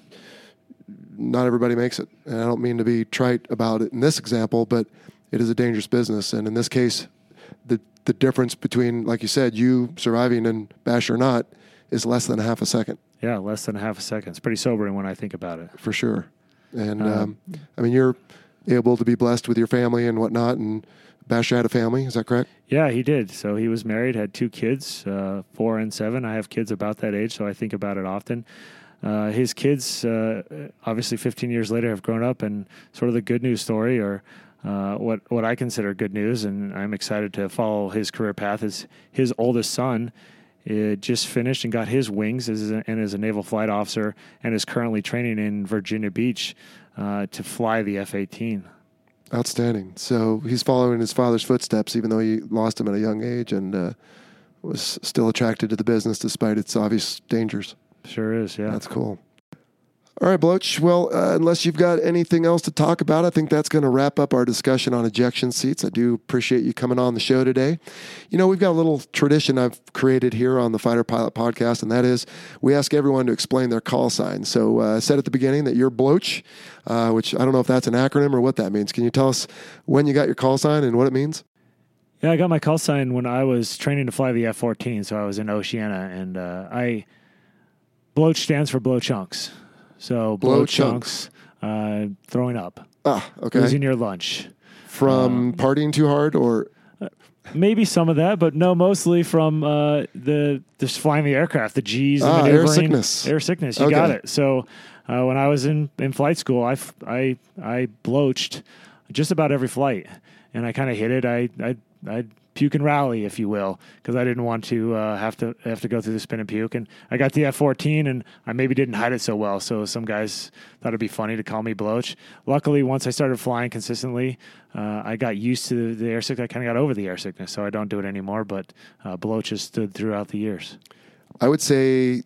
not everybody makes it. And I don't mean to be trite about it in this example, but it is a dangerous business. And in this case, the the difference between, like you said, you surviving and Basher not is less than a half a second. Yeah, less than a half a second. It's pretty sobering when I think about it. For sure. And um, um, I mean, you're able to be blessed with your family and whatnot, and Basher had a family. Is that correct? Yeah, he did. So he was married, had two kids, uh, four and seven. I have kids about that age, so I think about it often. Uh, his kids, uh, obviously, 15 years later, have grown up, and sort of the good news story, or uh, what what I consider good news, and I'm excited to follow his career path. Is his oldest son uh, just finished and got his wings as a, and as a naval flight officer, and is currently training in Virginia Beach uh, to fly the F-18. Outstanding. So he's following his father's footsteps, even though he lost him at a young age, and uh, was still attracted to the business despite its obvious dangers. Sure is. Yeah, that's cool. All right, Bloach. Well, uh, unless you've got anything else to talk about, I think that's going to wrap up our discussion on ejection seats. I do appreciate you coming on the show today. You know, we've got a little tradition I've created here on the Fighter Pilot podcast, and that is we ask everyone to explain their call sign. So uh, I said at the beginning that you're Bloach, uh, which I don't know if that's an acronym or what that means. Can you tell us when you got your call sign and what it means? Yeah, I got my call sign when I was training to fly the F 14. So I was in Oceana, and uh, I. Bloach stands for blow chunks. So blow, blow chunks, chunks uh, throwing up. Ah, okay. Losing your lunch. From um, partying too hard or uh, maybe some of that, but no, mostly from uh, the just flying the aircraft, the G's, ah, air sickness. Air sickness. You okay. got it. So uh, when I was in, in flight school, I, I, I bloached just about every flight, and I kind of hit it. I I I puke and rally, if you will, because I didn't want to uh, have to have to go through the spin and puke. And I got the F fourteen, and I maybe didn't hide it so well. So some guys thought it'd be funny to call me Bloach. Luckily, once I started flying consistently, uh, I got used to the air sickness. I kind of got over the air sickness, so I don't do it anymore. But uh, Bloach has stood throughout the years. I would say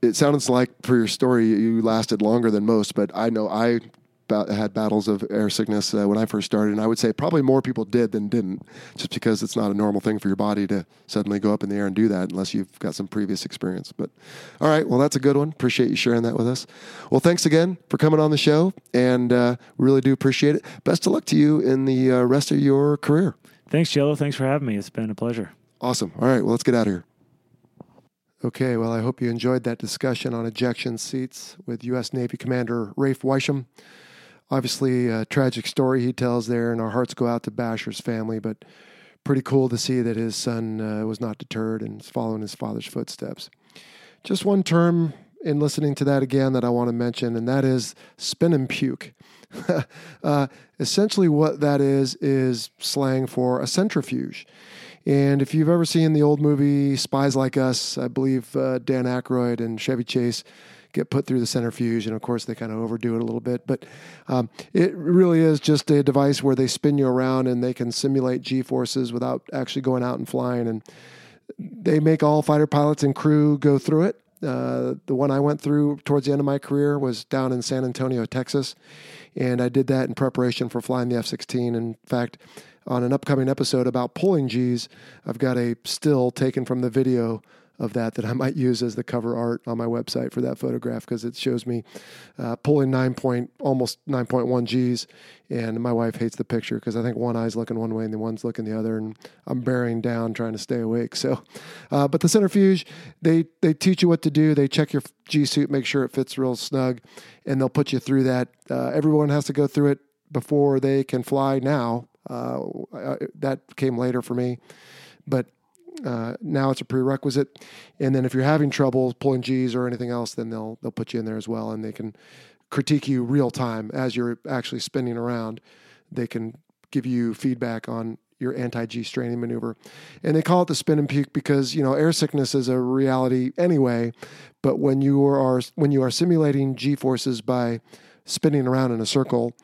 it sounds like for your story you lasted longer than most, but I know I had battles of air sickness uh, when I first started, and I would say probably more people did than didn't, just because it's not a normal thing for your body to suddenly go up in the air and do that unless you've got some previous experience. But all right, well, that's a good one. Appreciate you sharing that with us. Well, thanks again for coming on the show, and uh, really do appreciate it. Best of luck to you in the uh, rest of your career. Thanks, Jell-O. Thanks for having me. It's been a pleasure. Awesome. All right, well, let's get out of here. Okay, well, I hope you enjoyed that discussion on ejection seats with U.S. Navy Commander Rafe Weisham. Obviously, a tragic story he tells there, and our hearts go out to Basher's family, but pretty cool to see that his son uh, was not deterred and is following his father's footsteps. Just one term in listening to that again that I want to mention, and that is spin and puke. [laughs] uh, essentially, what that is is slang for a centrifuge. And if you've ever seen the old movie Spies Like Us, I believe uh, Dan Aykroyd and Chevy Chase get put through the centrifuge, and of course they kind of overdo it a little bit. But um, it really is just a device where they spin you around and they can simulate G forces without actually going out and flying. And they make all fighter pilots and crew go through it. Uh, the one I went through towards the end of my career was down in San Antonio, Texas, and I did that in preparation for flying the F 16. In fact, on an upcoming episode about pulling G's, I've got a still taken from the video of that that I might use as the cover art on my website for that photograph because it shows me uh, pulling nine point almost nine point one G's, and my wife hates the picture because I think one eye's looking one way and the one's looking the other, and I'm bearing down trying to stay awake. So, uh, but the centrifuge, they they teach you what to do. They check your G suit, make sure it fits real snug, and they'll put you through that. Uh, everyone has to go through it before they can fly now uh, that came later for me, but uh, now it's a prerequisite. And then if you're having trouble pulling G's or anything else, then they'll they'll put you in there as well, and they can critique you real time as you're actually spinning around. They can give you feedback on your anti-G straining maneuver. And they call it the spin and puke because, you know, air sickness is a reality anyway, but when you are when you are simulating G forces by spinning around in a circle,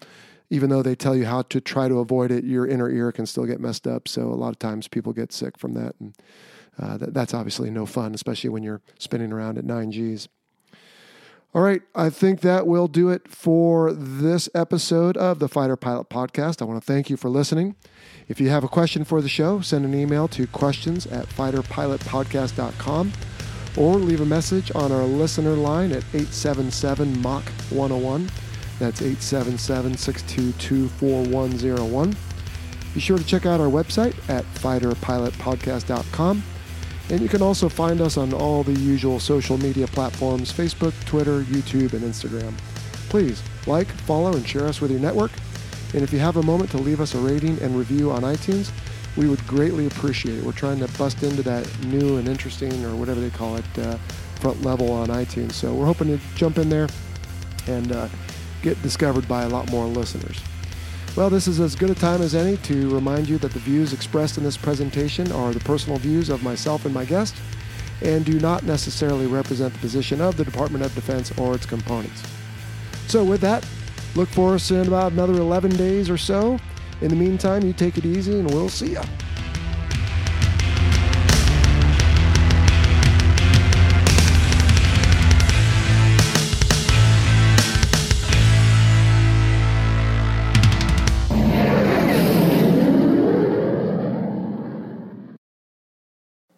even though they tell you how to try to avoid it, your inner ear can still get messed up. So a lot of times people get sick from that, and uh, that, that's obviously no fun, especially when you're spinning around at nine Gs. All right, I think that will do it for this episode of the Fighter Pilot Podcast. I want to thank you for listening. If you have a question for the show, send an email to questions at fighterpilotpodcast.com or leave a message on our listener line at 877 Mach 101. That's 877 622 4101. Be sure to check out our website at fighterpilotpodcast.com. And you can also find us on all the usual social media platforms Facebook, Twitter, YouTube, and Instagram. Please like, follow, and share us with your network. And if you have a moment to leave us a rating and review on iTunes, we would greatly appreciate it. We're trying to bust into that new and interesting, or whatever they call it, uh, front level on iTunes. So we're hoping to jump in there and uh, get discovered by a lot more listeners. Well, this is as good a time as any to remind you that the views expressed in this presentation are the personal views of myself and my guest and do not necessarily represent the position of the Department of Defense or its components. So, with that, look for us in about another 11 days or so. In the meantime, you take it easy and we'll see you.